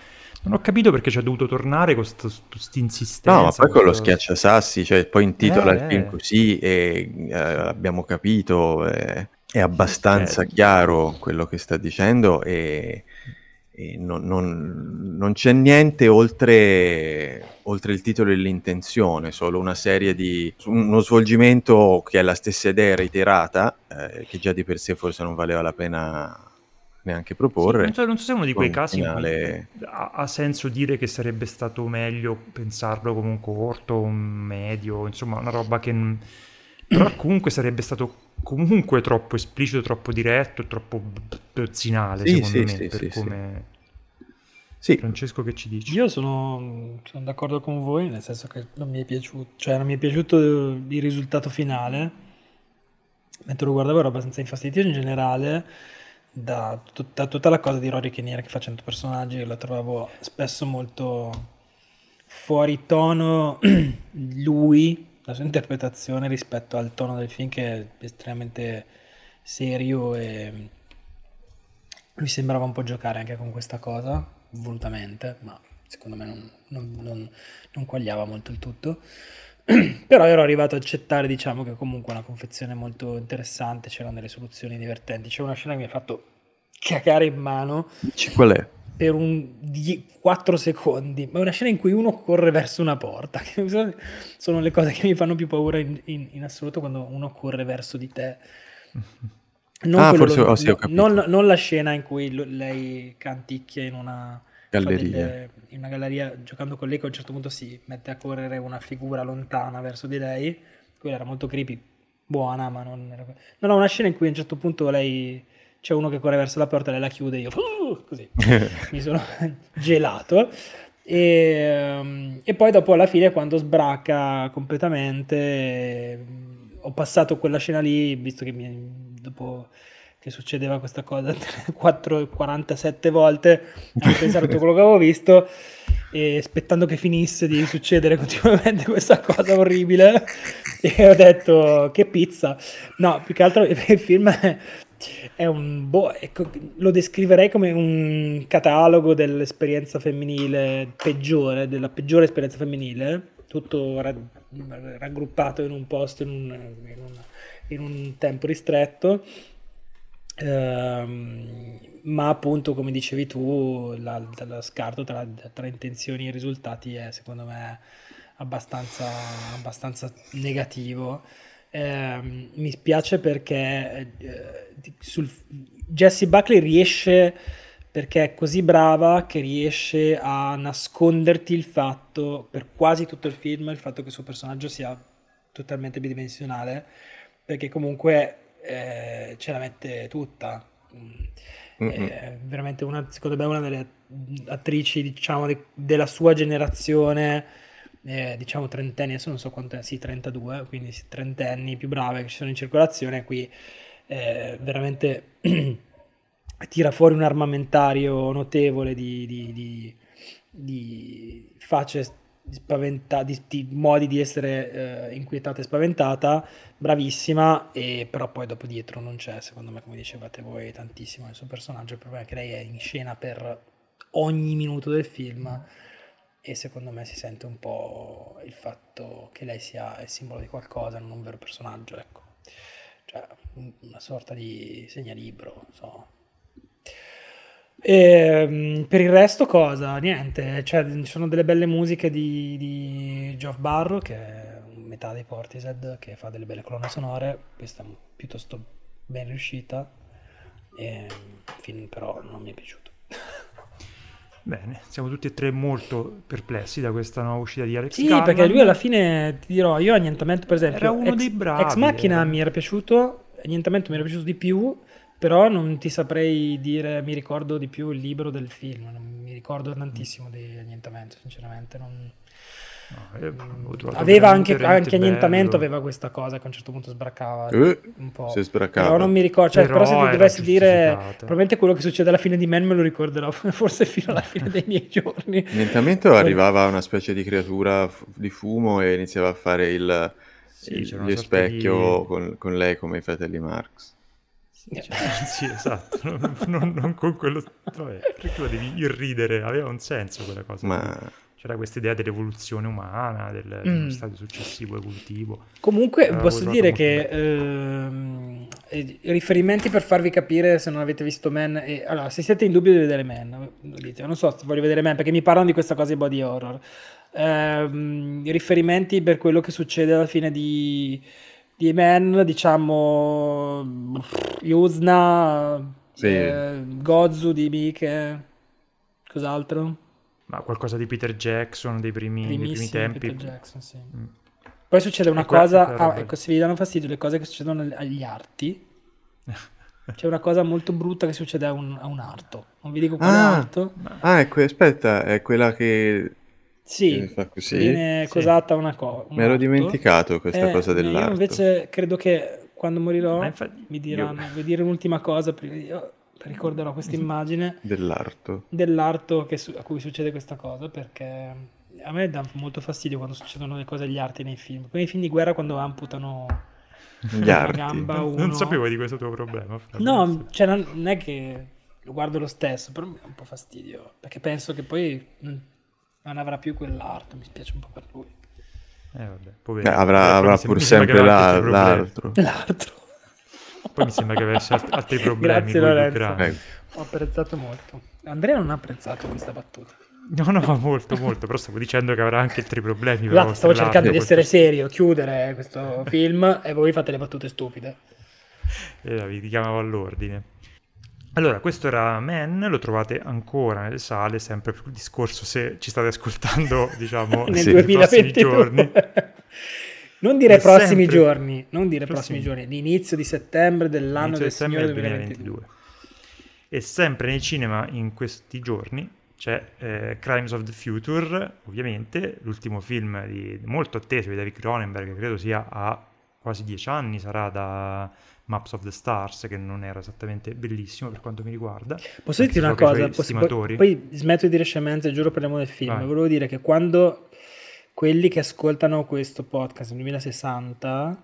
Non ho capito perché ci ha dovuto tornare con questa insistenza. No, ma poi con lo schiacciasassi, cioè poi intitola eh, il film così e eh, abbiamo capito, eh, è abbastanza certo. chiaro quello che sta dicendo e non, non, non, c'è niente oltre, oltre, il titolo e l'intenzione, solo una serie di... uno svolgimento che è la stessa idea reiterata, eh, che già di per sé forse non valeva la pena neanche proporre. Sì, non, so, non so se è uno di quei casi finale... in cui ha, ha, senso dire che sarebbe stato meglio pensarlo come un corto, un medio, insomma una roba che... Però comunque sarebbe stato comunque troppo esplicito, troppo diretto, troppo dozzinale, sì, secondo sì, me, sì, per come... Sì. Francesco che ci dici? Io sono, sono, d'accordo con voi, nel senso che non mi è piaciuto, cioè non mi è piaciuto il risultato finale, mentre lo guardavo ero abbastanza infastidito in generale da, tutta, tutta la cosa di Rory Kinnear che fa 100 personaggi, la trovavo spesso molto fuori tono lui la sua interpretazione rispetto al tono del film che è estremamente serio e mi sembrava un po' giocare anche con questa cosa, volutamente, ma secondo me non, non, non, non quagliava molto il tutto. Però ero arrivato ad accettare, diciamo, che comunque è una confezione molto interessante, c'erano delle soluzioni divertenti. C'è una scena che mi ha fatto cagare in mano. Dici qual è? Per un 4 secondi, ma è una scena in cui uno corre verso una porta. Sono le cose che mi fanno più paura in, in, in assoluto quando uno corre verso di te. Non, ah, forse oh, sì, non- non la scena in cui lo- lei canticchia in una Galleria. delle- in una galleria giocando con lei, che a un certo punto si mette a correre una figura lontana verso di lei. Quella era molto creepy, buona, ma non era. No, no, una scena in cui a un certo punto lei. C'è uno che corre verso la porta, lei la chiude e io "Uh", così mi sono gelato. E, ehm, e poi dopo alla fine quando sbracca completamente ho passato quella scena lì visto che mi- dopo che succedeva questa cosa 4, 47 volte ho pensato a tutto quello che avevo visto e aspettando che finisse di succedere continuamente questa cosa orribile e ho detto che pizza no più che altro il film è, è un boh, ecco, lo descriverei come un catalogo dell'esperienza femminile peggiore, della peggiore esperienza femminile, tutto ra- raggruppato in un posto, in un, in un- in un tempo ristretto. Ehm, ma appunto, come dicevi tu, la, la scarto tra, tra intenzioni e risultati è secondo me abbastanza, abbastanza negativo. Ehm, mi spiace perché di- sul, Jessie Buckley riesce perché è così brava che riesce a nasconderti il fatto per quasi tutto il film il fatto che il suo personaggio sia totalmente bidimensionale perché comunque eh, ce la mette tutta Mm. Mm-mm. è veramente una, secondo me una delle attrici diciamo de- della sua generazione eh, diciamo trentenni adesso non so quanto è sì 32 quindi trentenni più brave che ci sono in circolazione qui eh, veramente tira fuori un armamentario notevole di, di, di, di facce spaventa- di, di modi di essere eh, inquietata e spaventata, bravissima, e però poi dopo dietro non c'è, secondo me, come dicevate voi, tantissimo nel suo personaggio. Il problema è che lei è in scena per ogni minuto del film e secondo me si sente un po' il fatto che lei sia il simbolo di qualcosa, non un vero personaggio, ecco. Cioè, un- una sorta di segnalibro, so. E, mm, per il resto cosa? Niente, cioè, ci sono delle belle musiche di, di Geoff Barrow, che è metà dei Portishead, che fa delle belle colonne sonore, questa è piuttosto ben riuscita, e il film però non mi è piaciuto. Bene, siamo tutti e tre molto perplessi da questa nuova uscita di Alex Sì, Garland. perché lui alla fine, ti dirò, io annientamento per esempio, Era uno Ex, dei bravi, Ex Machina eh. mi era piaciuto, annientamento mi era piaciuto di più, però non ti saprei dire, mi ricordo di più il libro del film, non mi ricordo tantissimo di annientamento, sinceramente. non- No, trovato Aveva anche, anche annientamento, aveva questa cosa che a un certo punto sbraccava Eh, un po'. si sbraccava. Però non mi ricordo, cioè, Però però, se dovessi dire probabilmente quello che succede alla fine di Man me lo ricorderò forse fino alla fine dei miei giorni. Annientamento arrivava una specie di creatura di fumo e iniziava a fare il, Sì, il- sorta specchio di- con, con lei come i fratelli Marx. Cioè, sì, esatto, non, non- non con quello... Vabbè, perché tu devi irridere, aveva un senso quella cosa. Ma C'era questa idea dell'evoluzione umana, del, Mm. dello stadio successivo evolutivo. Comunque Eh, posso dire che ehm, eh, riferimenti per farvi capire se non avete visto Man, e, allora se siete in dubbio di vedere Man, lo dite, non so se voglio vedere Man perché mi parlano di questa cosa di body horror. Ehm, riferimenti per quello che succede alla fine di, di Man, diciamo Yuzna, Sì. eh, Gozu di Mike, cos'altro? Ma qualcosa di Peter Jackson dei primi, dei primi tempi. Peter Jackson, sì. Mm. Poi succede una E cosa, ah, ecco, se vi danno fastidio le cose che succedono agli arti, c'è una cosa molto brutta che succede a un, a un arto. Non vi dico quale Ah! arto. Ah, è que- aspetta, è quella che Sì, così. viene Sì. cosata una cosa. Mi ero dimenticato questa cosa Io dell'arto. invece credo che quando morirò infatti- mi diranno, vuoi dire un'ultima cosa, io ricorderò questa immagine Dell'arto. dell'arto che su- a cui succede questa cosa perché a me dà molto fastidio quando succedono le cose agli arti nei film. Come i film di guerra quando amputano Gli una arti. gamba uno. Non sapevo di questo tuo problema. Fra No, cioè non, non è che lo guardo lo stesso, però mi dà un po' fastidio. Perché penso che poi non, non avrà più quell'arte. Mi spiace un po' per lui. Eh, vabbè, Beh, avrà, avrà pur sempre la- l'altro. L'altro. Poi mi sembra che avesse alt- altri problemi. Grazie, Lorenzo. Eh, Ho apprezzato molto. Andrea non ha apprezzato questa battuta. No, no, molto, molto. Però stavo dicendo che avrà anche altri problemi. Scusate, stavo cercando di essere questo- serio, chiudere questo film e voi fate le battute stupide. Eh, vi richiamavo all'ordine. Allora, questo era Man, lo trovate ancora nelle sale, sempre il discorso se ci state ascoltando, diciamo, Nel sì. nei prossimi 2022. giorni. Non dire È prossimi sempre- giorni, non dire Prossimi- prossimi giorni, l'inizio di settembre dell'anno del settembre del 2022. E sempre nei cinema in questi giorni c'è eh, Crimes of the Future, ovviamente, l'ultimo film di- molto atteso di David Cronenberg, che credo sia a quasi dieci anni, sarà da Maps of the Stars, che non era esattamente bellissimo per quanto mi riguarda. Posso dirti una cosa? Posso- poi, poi smetto di dire scemenze e giuro parliamo del film. Vai. Volevo dire che quando quelli che ascoltano questo podcast nel 2060,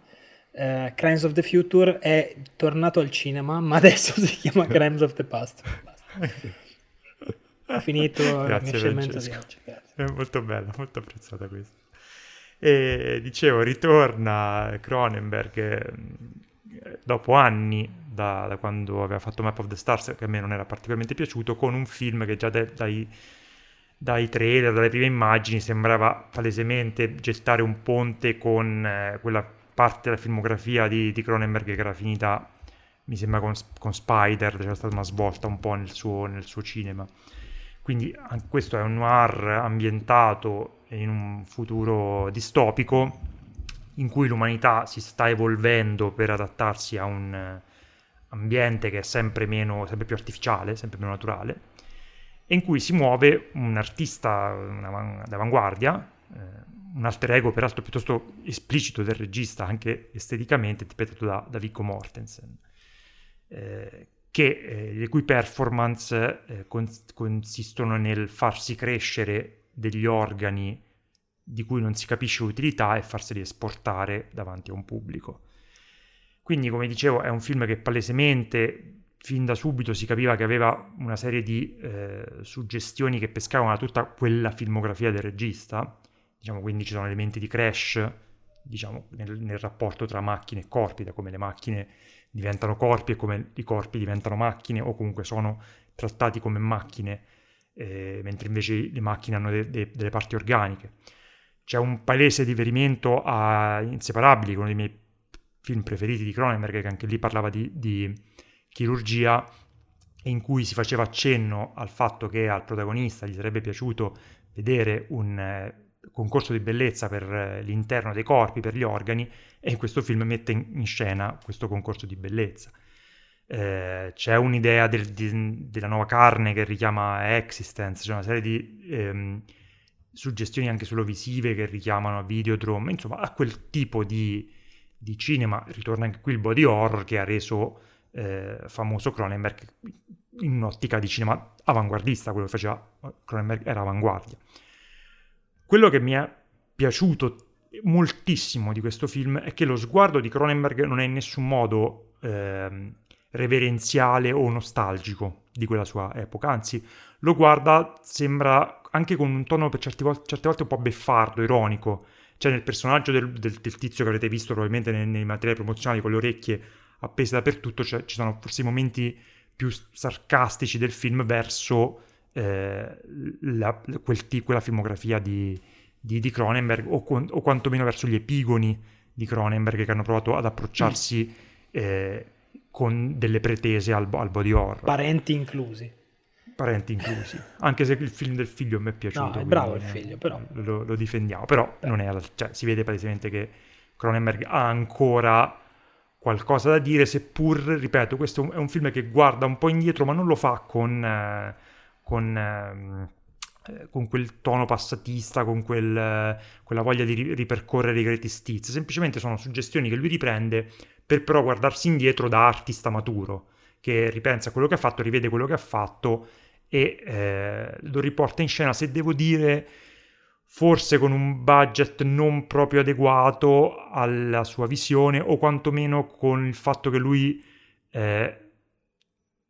eh, Crimes of the Future è tornato al cinema, ma adesso si chiama Crimes of the Past. Ho finito Grazie, Francesco. oggi. Grazie. È molto bella, molto apprezzata questa. E dicevo, ritorna Cronenberg dopo anni da, da quando aveva fatto Map of the Stars, che a me non era particolarmente piaciuto, con un film che già dai- dai, dai trailer, dalle prime immagini, sembrava palesemente gettare un ponte con eh, quella parte della filmografia di, di Cronenberg che era finita, mi sembra, con, con Spider, c'era stata una svolta un po' nel suo, nel suo cinema. Quindi questo è un noir ambientato in un futuro distopico in cui l'umanità si sta evolvendo per adattarsi a un eh, ambiente che è sempre meno, sempre più artificiale, sempre meno naturale, e in cui si muove un artista d'avanguardia, eh, un alter ego peraltro piuttosto esplicito del regista, anche esteticamente, interpretato da, da Viggo Mortensen eh, che, eh, le cui performance eh, cons- consistono nel farsi crescere degli organi di cui non si capisce l'utilità e farseli esportare davanti a un pubblico. Quindi, come dicevo, è un film che palesemente, fin da subito, si capiva che aveva una serie di eh, suggestioni che pescavano da tutta quella filmografia del regista. Diciamo, quindi ci sono elementi di crash, diciamo, nel, nel rapporto tra macchine e corpi, da come le macchine diventano corpi e come i corpi diventano macchine o comunque sono trattati come macchine, eh, mentre invece le macchine hanno de- de- delle parti organiche. C'è un palese riferimento a Inseparabili, uno dei miei film preferiti di Cronenberg, che anche lì parlava di, di chirurgia, in cui si faceva accenno al fatto che al protagonista gli sarebbe piaciuto vedere un eh, concorso di bellezza per eh, l'interno dei corpi, per gli organi, e questo film mette in, in scena questo concorso di bellezza. Eh, c'è un'idea del- di- della nuova carne che richiama Existence, c'è una serie di ehm, suggestioni anche solo visive che richiamano a Videodrome, insomma a quel tipo di, di cinema, ritorna anche qui il body horror che ha reso eh, famoso Cronenberg in un'ottica di cinema avanguardista, quello che faceva Cronenberg era avanguardia. Quello che mi è piaciuto moltissimo di questo film è che lo sguardo di Cronenberg non è in nessun modo ehm, reverenziale o nostalgico di quella sua epoca, anzi lo guarda, sembra anche con un tono per certi vol- certe volte un po' beffardo, ironico, cioè nel personaggio del, del- del tizio che avrete visto probabilmente nei, nei materiali promozionali con le orecchie appese dappertutto, cioè, ci sono forse i momenti più sarcastici del film verso eh, la- quel ti- quella filmografia di, di, di Cronenberg o, quan- o quantomeno verso gli epigoni di Cronenberg che hanno provato ad approcciarsi eh, con delle pretese al, al body horror, Parenti inclusi. Parenti inclusi. Anche se il film del figlio mi è piaciuto. No, è bravo il figlio, però. Lo, lo difendiamo, però Beh. non è cioè, si vede palesemente che Cronenberg ha ancora qualcosa da dire, seppur, ripeto, questo è un film che guarda un po' indietro, ma non lo fa con, eh, con, ehm, eh, con quel tono passatista, con quel, eh, quella voglia di ri- ripercorrere i greatest hits. Semplicemente sono suggestioni che lui riprende per però guardarsi indietro da artista maturo, che ripensa a quello che ha fatto, rivede quello che ha fatto e eh, lo riporta in scena, se devo dire forse con un budget non proprio adeguato alla sua visione o quantomeno con il fatto che lui eh,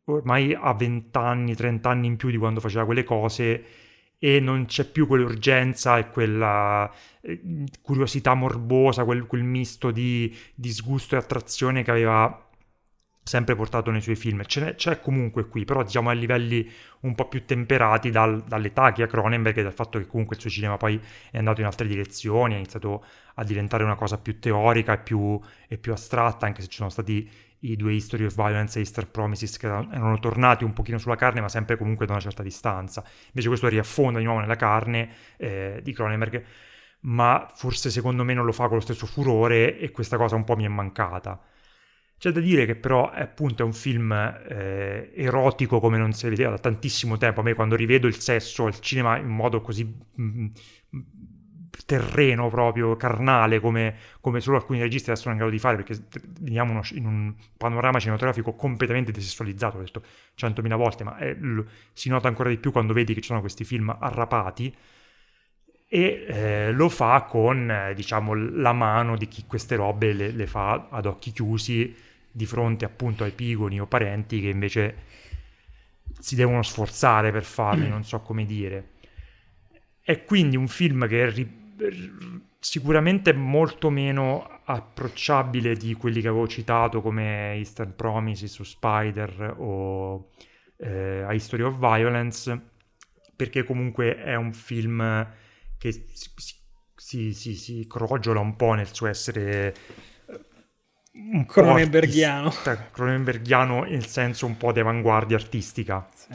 ormai ha 20 anni, 30 anni in più di quando faceva quelle cose e non c'è più quell'urgenza e quella eh, curiosità morbosa, quel, quel misto di disgusto e attrazione che aveva sempre portato nei suoi film. C'è, c'è, comunque qui, però diciamo a livelli un po' più temperati dal, dall'età che ha Cronenberg e dal fatto che comunque il suo cinema poi è andato in altre direzioni, ha iniziato a diventare una cosa più teorica e più, e più astratta, anche se ci sono stati i due History of Violence e Easter Promises che erano tornati un pochino sulla carne, ma sempre comunque da una certa distanza. Invece questo riaffonda di nuovo nella carne eh, di Cronenberg, ma forse secondo me non lo fa con lo stesso furore e questa cosa un po' mi è mancata. C'è da dire che però è appunto un film eh, erotico come non si vedeva da tantissimo tempo. A me quando rivedo il sesso al cinema in modo così mh, mm, mm, terreno proprio, carnale, come, come, solo alcuni registi adesso sono in grado di fare, perché veniamo uno, in un panorama cinematografico completamente desessualizzato, l'ho detto centomila volte, ma è, lo, si nota ancora di più quando vedi che ci sono questi film arrapati, e eh, lo fa con, eh, diciamo, la mano di chi queste robe le, le fa ad occhi chiusi, di fronte appunto ai pigoni o parenti che invece si devono sforzare per farli, non so come dire. È quindi un film che è ri- sicuramente molto meno approcciabile di quelli che avevo citato come Eastern Promises o Spider o eh, A History of Violence, perché comunque è un film che si, si, si, crogiola un po' nel suo essere un Cronenbergiano. Cronenbergiano nel senso un po' di avanguardia artistica. Sì.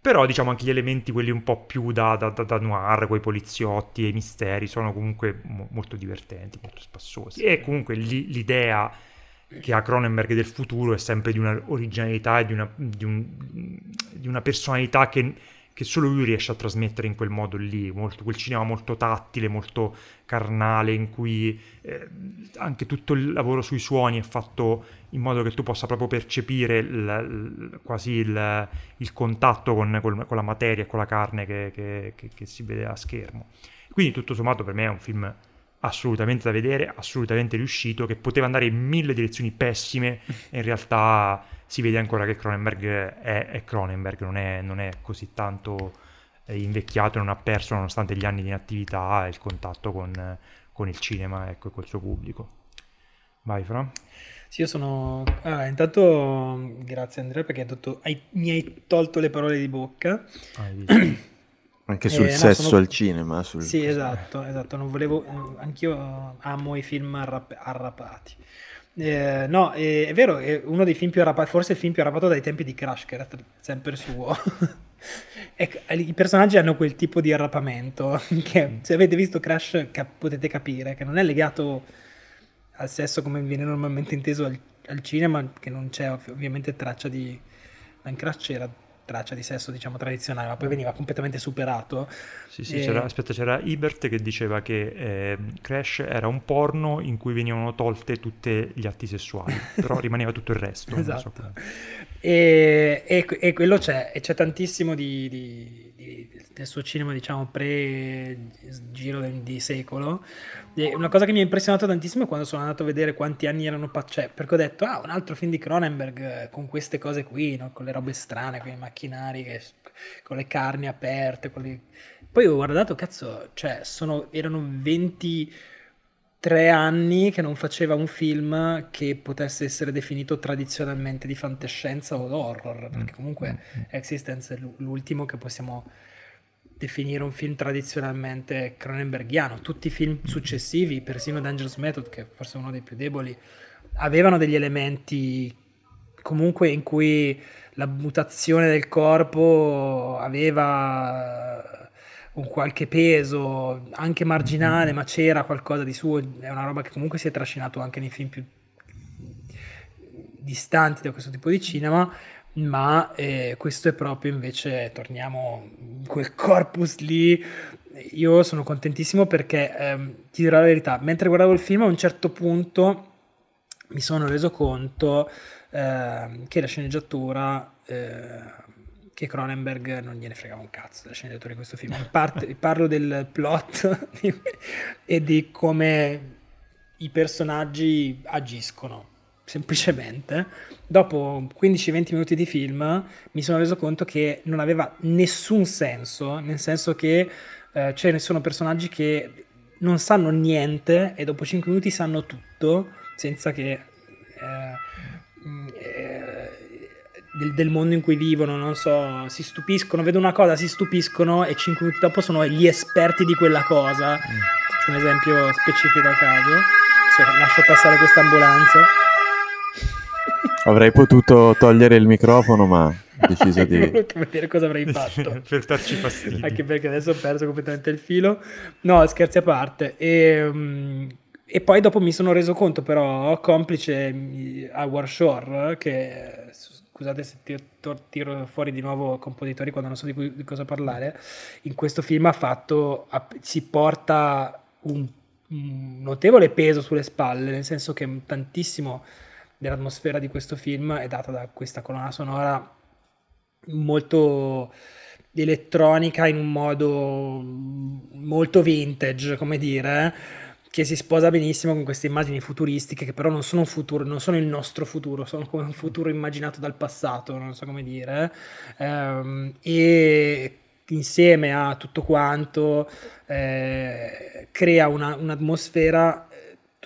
Però diciamo anche gli elementi, quelli un po' più da, da, da, da noir, quei poliziotti e i misteri, sono comunque mo- molto divertenti, molto spassosi. E comunque li, l'idea che ha Cronenberg del futuro è sempre di una originalità e di una, di un, di una personalità che che solo lui riesce a trasmettere in quel modo lì, molto, quel cinema molto tattile, molto carnale, in cui eh, anche tutto il lavoro sui suoni è fatto in modo che tu possa proprio percepire il, il, quasi il, il contatto con, con, con, la materia e con la carne che, che, che, che si vede a schermo. Quindi tutto sommato per me è un film assolutamente da vedere, assolutamente riuscito, che poteva andare in mille direzioni pessime e in realtà si vede ancora che Cronenberg è, è Cronenberg, non è, non è, così tanto eh, invecchiato, non ha perso nonostante gli anni di inattività il contatto con, con il cinema ecco, e col suo pubblico. Vai Fra. Sì, io sono... Ah, intanto grazie Andrea perché hai detto, hai, mi hai tolto le parole di bocca. Anche sul eh, sesso no, sono... al cinema. Sul... Sì, esatto, esatto. Non volevo... Anch'io amo i film arrap- arrapati. Eh, no, è, è vero, è uno dei film più arrapati, forse il film più arrapato dai tempi di Crash, che era sempre suo. ecco, I personaggi hanno quel tipo di arrapamento che se avete visto Crash cap- potete capire che non è legato al sesso come viene normalmente inteso al, al cinema, che non c'è ov- ovviamente traccia di... Ma in Crash c'era traccia di sesso diciamo tradizionale, ma poi veniva completamente superato. Sì, sì, e... c'era, aspetta, c'era Ibert che diceva che eh, Crash era un porno in cui venivano tolte tutti gli atti sessuali, però rimaneva tutto il resto. esatto. So e, e, e, quello c'è, e c'è tantissimo di, di, di, del suo cinema, diciamo, pre-giro di secolo. E una cosa che mi ha impressionato tantissimo è quando sono andato a vedere quanti anni erano passati, cioè, perché ho detto, ah, un altro film di Cronenberg eh, con queste cose qui, no? con le robe strane, con i macchinari, che, con le carni aperte. Le... Poi ho guardato, cazzo, cioè, sono, erano 20 tre anni che non faceva un film che potesse essere definito tradizionalmente di fantascienza o horror, perché mm. comunque mm. Existence è l'ultimo che possiamo definire un film tradizionalmente cronenbergiano. Tutti i film mm. successivi, persino Dangerous Method, che forse è uno dei più deboli, avevano degli elementi comunque in cui la mutazione del corpo aveva un qualche peso, anche marginale, ma c'era qualcosa di suo, è una roba che comunque si è trascinato anche nei film più distanti da questo tipo di cinema, ma eh, questo è proprio invece, torniamo in quel corpus lì, io sono contentissimo perché ehm, ti dirò la verità, mentre guardavo il film a un certo punto mi sono reso conto eh, che la sceneggiatura... Eh, che Cronenberg non gliene fregava un cazzo della sceneggiatura di questo film. Parte, parlo del plot e di come i personaggi agiscono. Semplicemente, dopo 15-20 minuti di film, mi sono reso conto che non aveva nessun senso, nel senso che eh, ce ne sono personaggi che non sanno niente e dopo 5 minuti sanno tutto, senza che eh, mm, eh, del, del, mondo in cui vivono, non so, si stupiscono, vedono una cosa, si stupiscono e 5 minuti dopo sono gli esperti di quella cosa. Mm. Faccio un esempio specifico a caso. Se lascio passare questa ambulanza. Avrei potuto togliere il microfono, ma ho deciso di... vedere cosa avrei fatto. per darci fastidio. Anche perché adesso ho perso completamente il filo. No, scherzi a parte. E... Um, e poi dopo mi sono reso conto, però, complice a Warshore, che scusate se tiro, tiro, fuori di nuovo compositori quando non so di, cui, di cosa parlare, in questo film ha fatto, si porta un, un, notevole peso sulle spalle, nel senso che tantissimo dell'atmosfera di questo film è data da questa colonna sonora molto elettronica in un modo molto vintage, come dire che si sposa benissimo con queste immagini futuristiche che però non sono futuro, non sono il nostro futuro, sono come un futuro immaginato dal passato, non so come dire. Ehm, e insieme a tutto quanto eh, crea una, un'atmosfera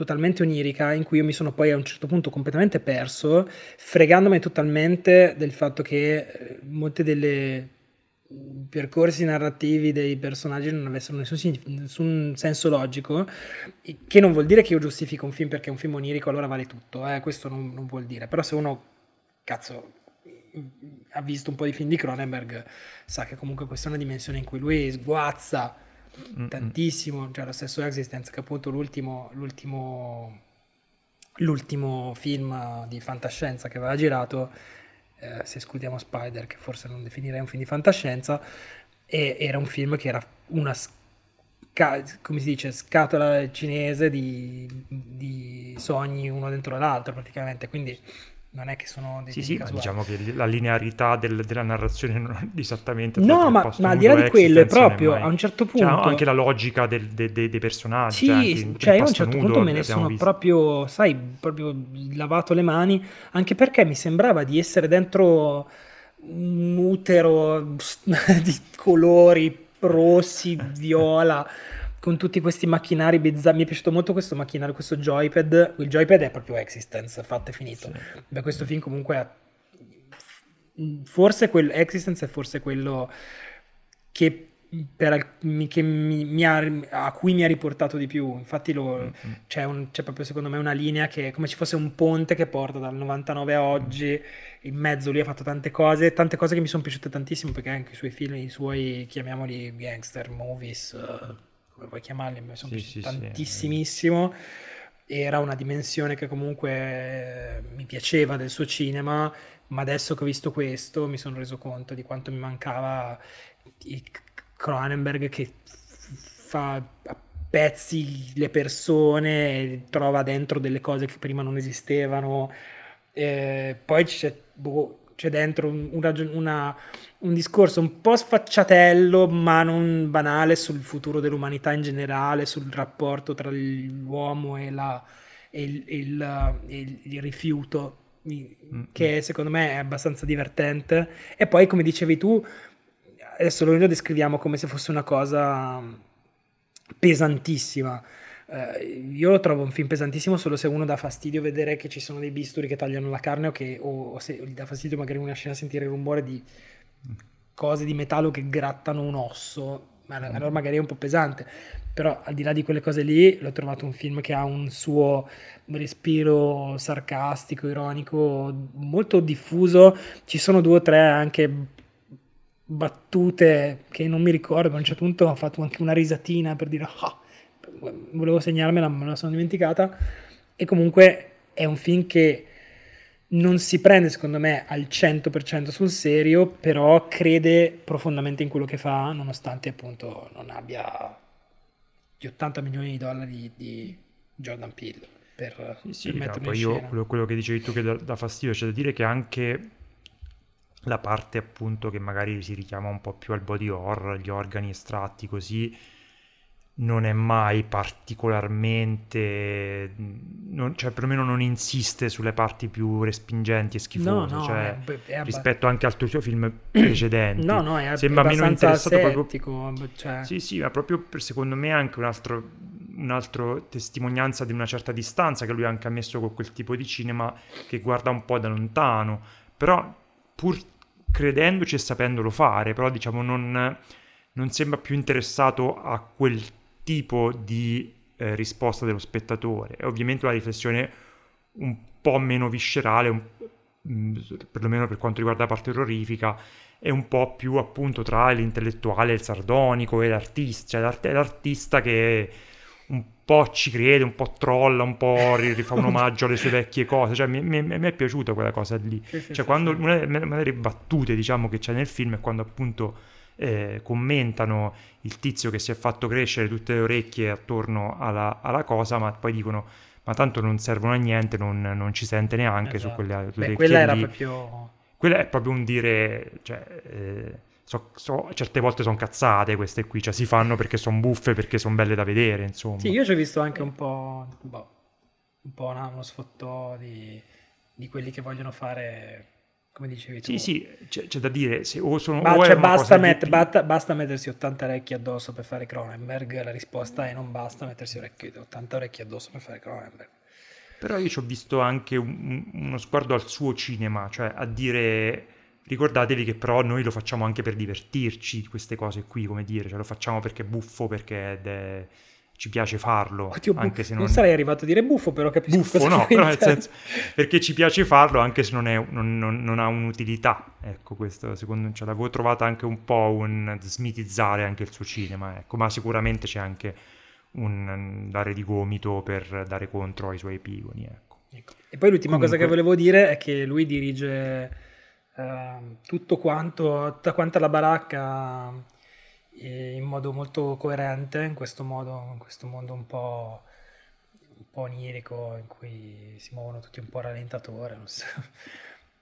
totalmente onirica in cui io mi sono poi a un certo punto completamente perso, fregandomi totalmente del fatto che eh, molte delle percorsi narrativi dei personaggi non avessero nessun, nessun, senso logico, che non vuol dire che io giustifico un film perché è un film onirico, allora vale tutto, eh? questo non, non, vuol dire, però se uno, cazzo, ha visto un po' di film di Cronenberg, sa che comunque questa è una dimensione in cui lui sguazza Mm-mm. tantissimo, cioè lo stesso Existence, che appunto l'ultimo, l'ultimo, l'ultimo film di fantascienza che aveva girato, eh, se escludiamo Spider, che forse non definirei un film di fantascienza, e era un film che era una sca- come si dice, scatola cinese di, di sogni uno dentro l'altro praticamente, quindi non è che sono dei sì, sì, ma diciamo che la linearità del, della narrazione non è esattamente no ma, ma al di là di quello è proprio a un certo punto cioè, anche la logica del, de, de, dei personaggi sì, cioè io a un certo punto me ne sono visto. proprio sai proprio lavato le mani anche perché mi sembrava di essere dentro un utero di colori rossi viola con tutti questi macchinari bizzarri. Mi è piaciuto molto questo macchinario, questo joypad. Il joypad è proprio Existence, fatto e finito. Sì. Beh, questo film comunque è... Forse quello, Existence è forse quello che, per, che mi, mi ha, a cui mi ha riportato di più. Infatti lo, mm-hmm. c'è, un, c'è, proprio secondo me una linea che è come ci fosse un ponte che porta dal 99 a oggi. In mezzo lui ha fatto tante cose, tante cose che mi sono piaciute tantissimo perché anche i suoi film, i suoi, chiamiamoli gangster movies... Uh, come vuoi chiamarli, mi sono sì, sì, tantissimissimo. Sì. Era una dimensione che comunque eh, mi piaceva del suo cinema, ma adesso che ho visto questo mi sono reso conto di quanto mi mancava Cronenberg che fa a pezzi le persone, trova dentro delle cose che prima non esistevano. E poi c'è, boh, c'è dentro una, una, un discorso un po' sfacciatello, ma non banale sul futuro dell'umanità in generale, sul rapporto tra l'uomo e, la, e, il, il, il, il, rifiuto, che secondo me è abbastanza divertente. E poi, come dicevi tu, adesso lo descriviamo come se fosse una cosa pesantissima. Uh, io lo trovo un film pesantissimo solo se uno dà fastidio vedere che ci sono dei bisturi che tagliano la carne o, che, o, o se gli dà fastidio magari una scena sentire il rumore di cose di metallo che grattano un osso, ma allora magari è un po' pesante. Però al di là di quelle cose lì, l'ho trovato un film che ha un suo respiro sarcastico, ironico, molto diffuso. Ci sono due o tre anche battute che non mi ricordo, a un certo punto ho fatto anche una risatina per dire ah, volevo segnarmela, ma me la sono dimenticata. E comunque è un film che non si prende secondo me al 100% sul serio, però crede profondamente in quello che fa, nonostante appunto non abbia gli 80 milioni di dollari di Jordan Peele per, sì, per metterlo no, poi io, quello, quello, che dicevi tu che dà, dà fastidio, c'è da dire che anche la parte appunto che magari si richiama un po' più al body horror, gli organi estratti così, non è mai particolarmente, non, cioè perlomeno non insiste sulle parti più respingenti e schifose, no, no, cioè, è, è rispetto anche al tuo film precedenti. No, no, è Sembra meno interessato asettico, proprio... Cioè... Sì, sì, ma proprio per, secondo me anche un altro, un altro testimonianza di una certa distanza che lui ha anche ha messo con quel tipo di cinema che guarda un po' da lontano, però pur credendoci e sapendolo fare, però diciamo non, non sembra più interessato a quel tipo di eh, risposta dello spettatore. È ovviamente una riflessione un po' meno viscerale, un, mm, perlomeno per quanto riguarda la parte orrorifica, è un po' più appunto tra l'intellettuale, il sardonico e l'artista, cioè l'art- l'artista che un po' ci crede, un po' trolla, un po' rifà un omaggio alle sue vecchie cose, cioè mi, mi, mi è piaciuta quella cosa lì. Sì, sì, cioè, sì, quando una, una delle battute, diciamo, che c'è nel film è quando appunto eh, commentano il tizio che si è fatto crescere tutte le orecchie attorno alla, alla cosa, ma poi dicono ma tanto non servono a niente, non, non ci sente neanche esatto. su quelle orecchie Beh, quella era lì. proprio... Quella è proprio un dire... Cioè, eh, so, so, certe volte sono cazzate queste qui, cioè si fanno perché sono buffe, perché sono belle da vedere, insomma. Sì, io ci ho visto anche un po', boh, un po' una, uno sfottò di, di quelli che vogliono fare come dicevi tu. Sì, sì, c'è, c'è da dire, se o sono... Ma, o cioè, basta, met- di... basta, mettersi 80 orecchie addosso per fare Cronenberg, la risposta è non basta mettersi orecchie, 80 orecchie addosso per fare Cronenberg. Però io ci ho visto anche un, uno sguardo al suo cinema, cioè a dire ricordatevi che però noi lo facciamo anche per divertirci, queste cose qui, come dire, cioè lo facciamo perché è buffo, perché è ci piace farlo. Oddio, anche se non... non sarei arrivato a dire buffo, però capisco buffo, no, però nel senso, perché ci piace farlo anche se non, è, non, non, non ha un'utilità. Ecco, questo secondo me, cioè, l'avevo trovata anche un po' un smitizzare anche il suo cinema, ecco, ma sicuramente c'è anche un dare di gomito per dare contro ai suoi epigoni, ecco. ecco. E poi l'ultima Comunque... cosa che volevo dire è che lui dirige uh, tutto quanto, tutta quanta la baracca in modo molto coerente in questo modo, in questo mondo un po', un po' onirico in cui si muovono tutti un po' rallentatore. So.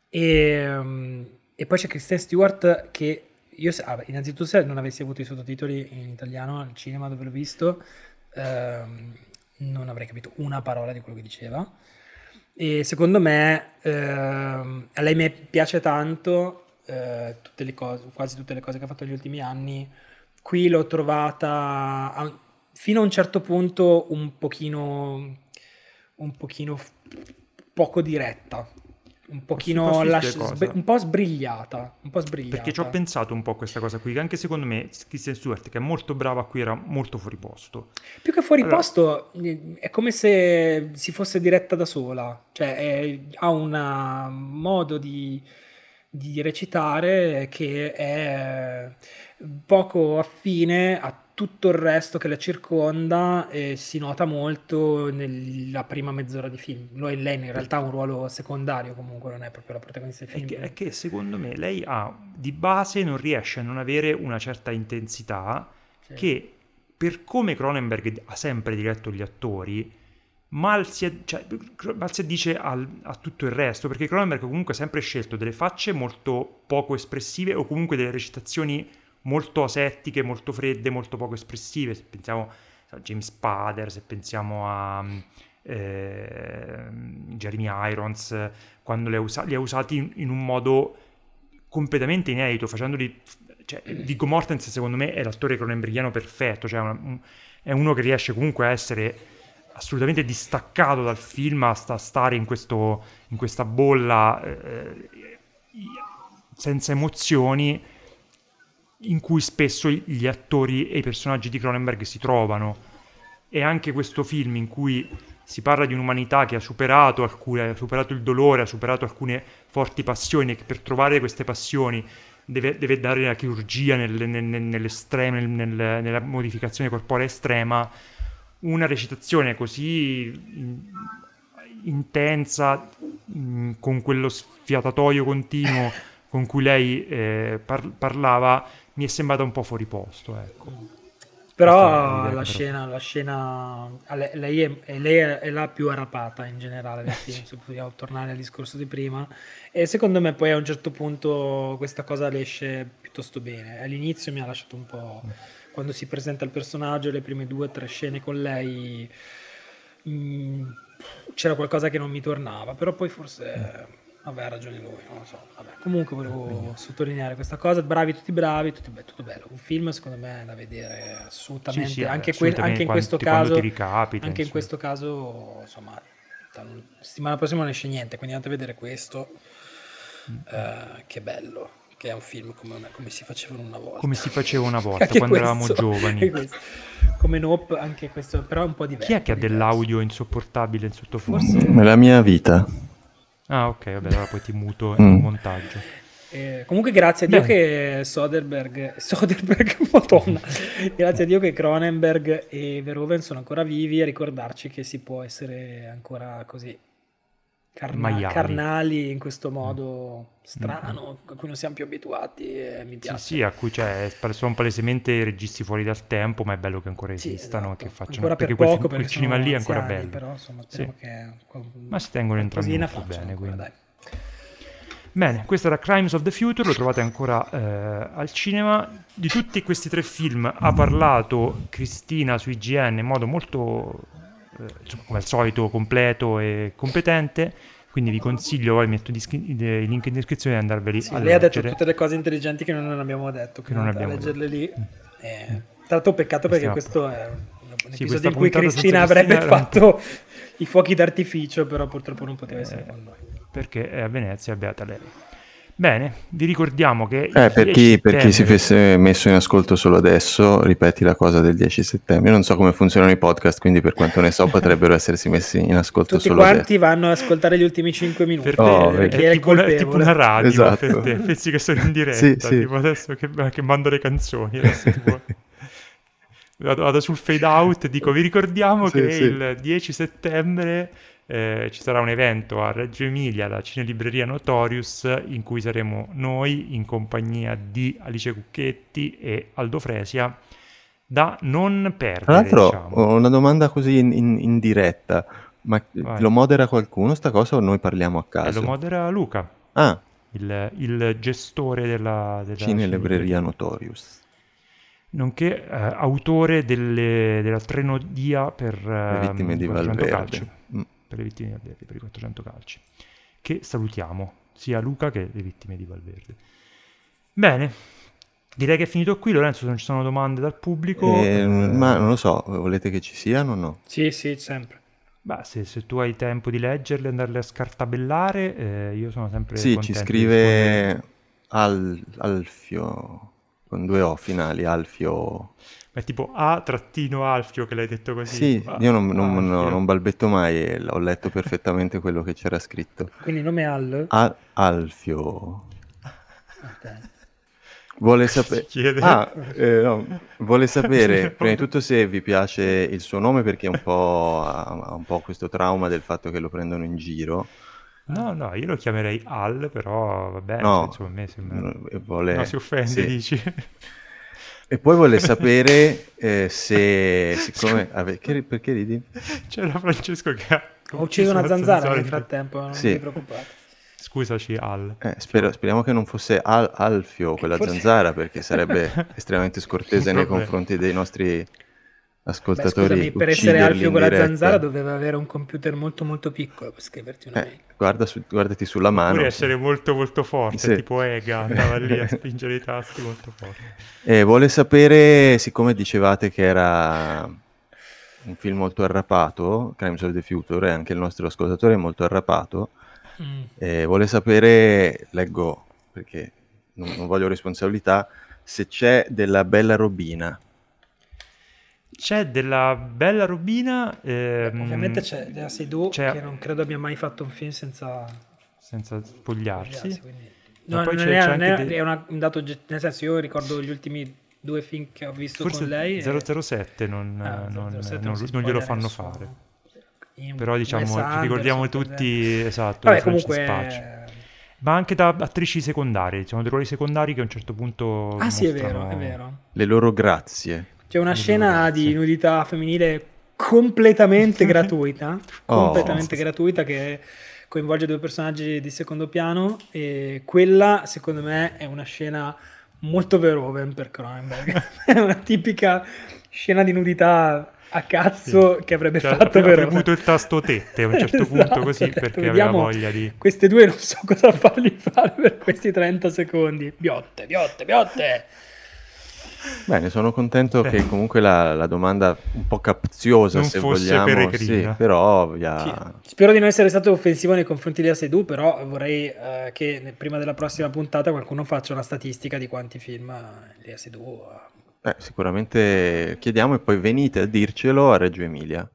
e, e, poi c'è Kristen Stewart che io, ah, innanzitutto se non avessi avuto i sottotitoli in italiano al cinema dove l'ho visto, ehm, non avrei capito una parola di quello che diceva. E secondo me ehm, a lei piace tanto eh, tutte cose, quasi tutte le cose che ha fatto negli ultimi anni qui l'ho trovata a, fino a un certo punto un pochino, un pochino poco diretta. Un pochino lasci- sb- un po' sbrigliata, un po' sbrigliata. Perché ci ho pensato un po' a questa cosa qui, che anche secondo me Kristen Stewart, che è molto brava qui, era molto fuori posto. Più che fuori allora... posto, è come se si fosse diretta da sola. Cioè, è, ha un modo di, di recitare che è poco affine a tutto il resto che la circonda e si nota molto nella prima mezz'ora di film. Lui, lei in realtà ha un ruolo secondario comunque, non è proprio la protagonista del film. È che, è che secondo me lei ha, di base non riesce a non avere una certa intensità sì. che per come Cronenberg ha sempre diretto gli attori, mal si, cioè, mal si addice al, a tutto il resto, perché Cronenberg comunque ha sempre scelto delle facce molto poco espressive o comunque delle recitazioni molto asettiche, molto fredde, molto poco espressive. Se pensiamo a James Spader, se pensiamo a eh, Jeremy Irons, quando li ha, usa- li ha usati in, in, un modo completamente inedito, facendoli... Cioè, Viggo Mortensen secondo me è l'attore cronenbergiano perfetto, cioè una, un, è uno che riesce comunque a essere assolutamente distaccato dal film, a, sta, stare in, questo, in questa bolla eh, senza emozioni in cui spesso gli attori e i personaggi di Cronenberg si trovano. E anche questo film in cui si parla di un'umanità che ha superato, alcune, ha superato il dolore, ha superato alcune forti passioni e che per trovare queste passioni deve, deve dare la chirurgia nel, nel, nel, nella modificazione corporea estrema, una recitazione così in, intensa, in, con quello sfiatatoio continuo con cui lei eh, par- parlava mi è sembrata un po' fuori posto, ecco. Però la che scena, la scena lei, è, è- lei è la più arrapata in generale del film, se vogliamo tornare al discorso di prima. E secondo me poi a un certo punto questa cosa le esce piuttosto bene. All'inizio mi ha lasciato un po'... Quando si presenta il personaggio, le prime due o tre scene con lei, mm, c'era qualcosa che non mi tornava, però poi forse... Ha ragione lui, non lo so. Vabbè, comunque volevo sottolineare questa cosa. Bravi, tutti bravi, tutti be- tutto bello. Un film, secondo me, è da vedere assolutamente. Sì, sì, anche, que- assolutamente, anche in questo caso, ricapita, anche in questo caso, insomma, la settimana prossima non esce niente, quindi andate a vedere questo. Eh, che bello, che è un film come, una- come si facevano una volta. Come si faceva una volta, quando eravamo questo, giovani. anche questo. Come Nope, anche questo, però è un po' diverso. Chi è che ha dell'audio insopportabile in sottofondo? Forse la mia vita. Ah, ok, vabbè, allora poi ti muto Mm. in montaggio. Eh, comunque grazie a Dio Bene. che Soderbergh, Soderbergh, madonna, grazie a Dio che Cronenberg e Verhoeven sono ancora vivi a ricordarci che si può essere ancora così carna- carnali in questo modo strano, a cui non siamo più abituati e mi Sì, piace. sì, a cui c'è, sono palesemente registi fuori dal tempo, ma è bello che ancora Sì, esistano, esatto. che facciano, ancora per perché quel, poco quel perché cinema lì è ancora bello. però insomma Sì. che Ma si tengono entrambi molto bene, ancora, quindi. dai. Bene, questo era Crimes of the Future, lo trovate ancora eh, al cinema. Di tutti questi tre film ha parlato Cristina su IGN in modo molto, insomma, come al solito, completo e competente. Quindi vi consiglio, poi metto i link in descrizione di andarveli Sì, a lei ha detto leggere. tutte le cose intelligenti che non abbiamo detto, Che non abbiamo leggerle lì. detto. Eh, tra l'altro peccato perché Questa- questo è un Sì, episodio in cui Cristina avrebbe Cristina era fatto i fuochi d'artificio, però purtroppo non poteva essere con noi. perché è a Venezia, beata lei. Bene, vi ricordiamo che... Eh, per 10 chi, per chi si settembre- fosse messo in ascolto solo adesso, ripeti la cosa del 10 settembre. Io non so come funzionano i podcast, quindi per quanto ne so potrebbero essersi messi in ascolto Tutti solo quanti adesso. vanno ad ascoltare gli ultimi 5 minuti Per te Oh, chi è tipo una, è tipo una radio Esatto. per te, pensi che sono in diretta, Sì, sì. tipo adesso che, che mando le canzoni, adesso tipo- vado, vado sul fade out e dico vi ricordiamo Sì, che sì. il 10 settembre eh, ci sarà un evento a Reggio Emilia, alla Cinelibreria Notorious, in cui saremo noi in compagnia di Alice Cucchetti e Aldo Fresia, da non perdere, Tra l'altro diciamo. ho una domanda così in, in- in diretta, ma Vai. lo modera qualcuno sta cosa o noi parliamo a caso? lo modera Luca, ah, il, il gestore della, della Cinelibreria Notorious. nonché eh, autore delle- della trenodia per, Le ehm, vittime di 400 Valverde. calci, Mm. Per le vittime di Valverde, per i 400 calci, che salutiamo, sia Luca che le vittime di Valverde. Bene, direi che è finito qui, Lorenzo, se non ci sono domande dal pubblico. Eh, eh, ma non lo so, volete che ci siano o no? Sì, sì, sempre. beh, se, se tu hai tempo di leggerle e andarle a scartabellare, eh, io sono sempre Sì, ci scrive Al- Alfio, con due O finali, Alfio. È tipo A trattino Alfio che l'hai detto così. Sì, tipo, io non, non- no, non balbetto mai e ho letto perfettamente quello che c'era scritto. Quindi nome Al. A- Alfio. Ok. Vuole sapere... chiede. Ah, eh, no, vuole sapere prima di tutto se vi piace il suo nome perché un po' ha, un po' questo trauma del fatto che lo prendono in giro. No, no, io lo chiamerei Al, però va bene, No, insomma, a me sembra... no, e vuole- No, si offende, sì. dici. E poi vuole sapere eh, se, siccome... ave- che- perché ridi? C'era Francesco che ha Ho ucciso una zanzara nel frattempo, non Sì. vi preoccupate. Scusaci, Al. Eh, spero- speriamo che non fosse Al- Alfio quella Forse- zanzara perché sarebbe estremamente scortese nei confronti dei nostri Beh, ascoltatori. scusami, per essere Alfio con la zanzara doveva avere un computer molto molto piccolo per scriverti una mail. Eh, guarda su- guardati sulla mano. Oppure essere molto molto forte, Sì. tipo Ega, andava lì a spingere i tasti molto forte. Eh, vuole sapere, siccome dicevate che era un film molto arrapato, Crimes of the Future, e anche il nostro ascoltatore è molto arrapato, Mm. eh, vuole sapere, leggo perché non, non voglio responsabilità, se c'è della bella robina. C'è della bella robina... ehm, Ovviamente c'è Lea Seydoux c'è- che non credo abbia mai fatto un film senza Senza spogliarsi. spogliarsi, quindi- No, poi non c'è- è, c'è non è- anche de- è una- un dato nel senso io ricordo gli ultimi due film che ho visto Forse con lei e- 007 non, Ah, non- 007 non- si non glielo fanno nessuno. fare. In Però diciamo, ci ricordiamo tutti, esatto, Vabbè, comunque Patch. Ma anche da attrici secondarie, ci sono dei ruoli secondari che a un certo punto Ah sì, è mostrano- vero, è vero. Le loro grazie. C'è una scena di sì. nudità femminile completamente gratuita, Oh. completamente gratuita che coinvolge due personaggi di secondo piano e quella secondo me è una scena molto Verhoeven per Cronenberg. è una tipica scena di nudità a cazzo che avrebbe Cioè, fatto Verhoeven. premuto il tasto tette a un certo punto Esatto, così ha detto, perché aveva "Vediamo voglia di... Queste due non so cosa fargli fare per questi 30 secondi. Biotte, biotte, biotte. Bene, sono contento Eh. che comunque la, la domanda un po' capziosa, Non se fosse vogliamo, peregrina. sì, però via- Sì. Spero di non essere stato offensivo nei confronti di Asedu, però vorrei eh, che prima della prossima puntata qualcuno faccia una statistica di quanti film eh, di Asedu ha. eh, sicuramente chiediamo e poi venite a dircelo a Reggio Emilia.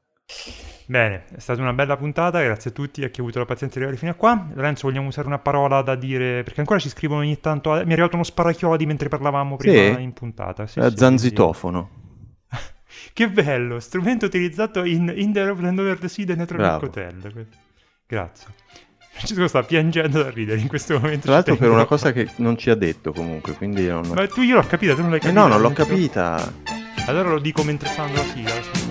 Bene, è stata una bella puntata, grazie a tutti a chi ha avuto la pazienza di arrivare fino a qua. Lorenzo, vogliamo usare una parola da dire, perché ancora ci scrivono ogni tanto, mi è arrivato uno sparachiodi mentre parlavamo prima Sì? in puntata. Sì, Eh, sì, zanzitofono. quindi- Che bello, strumento utilizzato in, in The Aeroplane Over the Sea del Netrovic Bravo. Hotel. Grazie. Francesco sta piangendo da ridere in questo momento. Tra l'altro per una cosa che non ci ha detto comunque, quindi non... Ma tu io l'ho capita, tu non l'hai Eh capita. no, non l'ho capita. Allora lo dico mentre sta andando la sigla.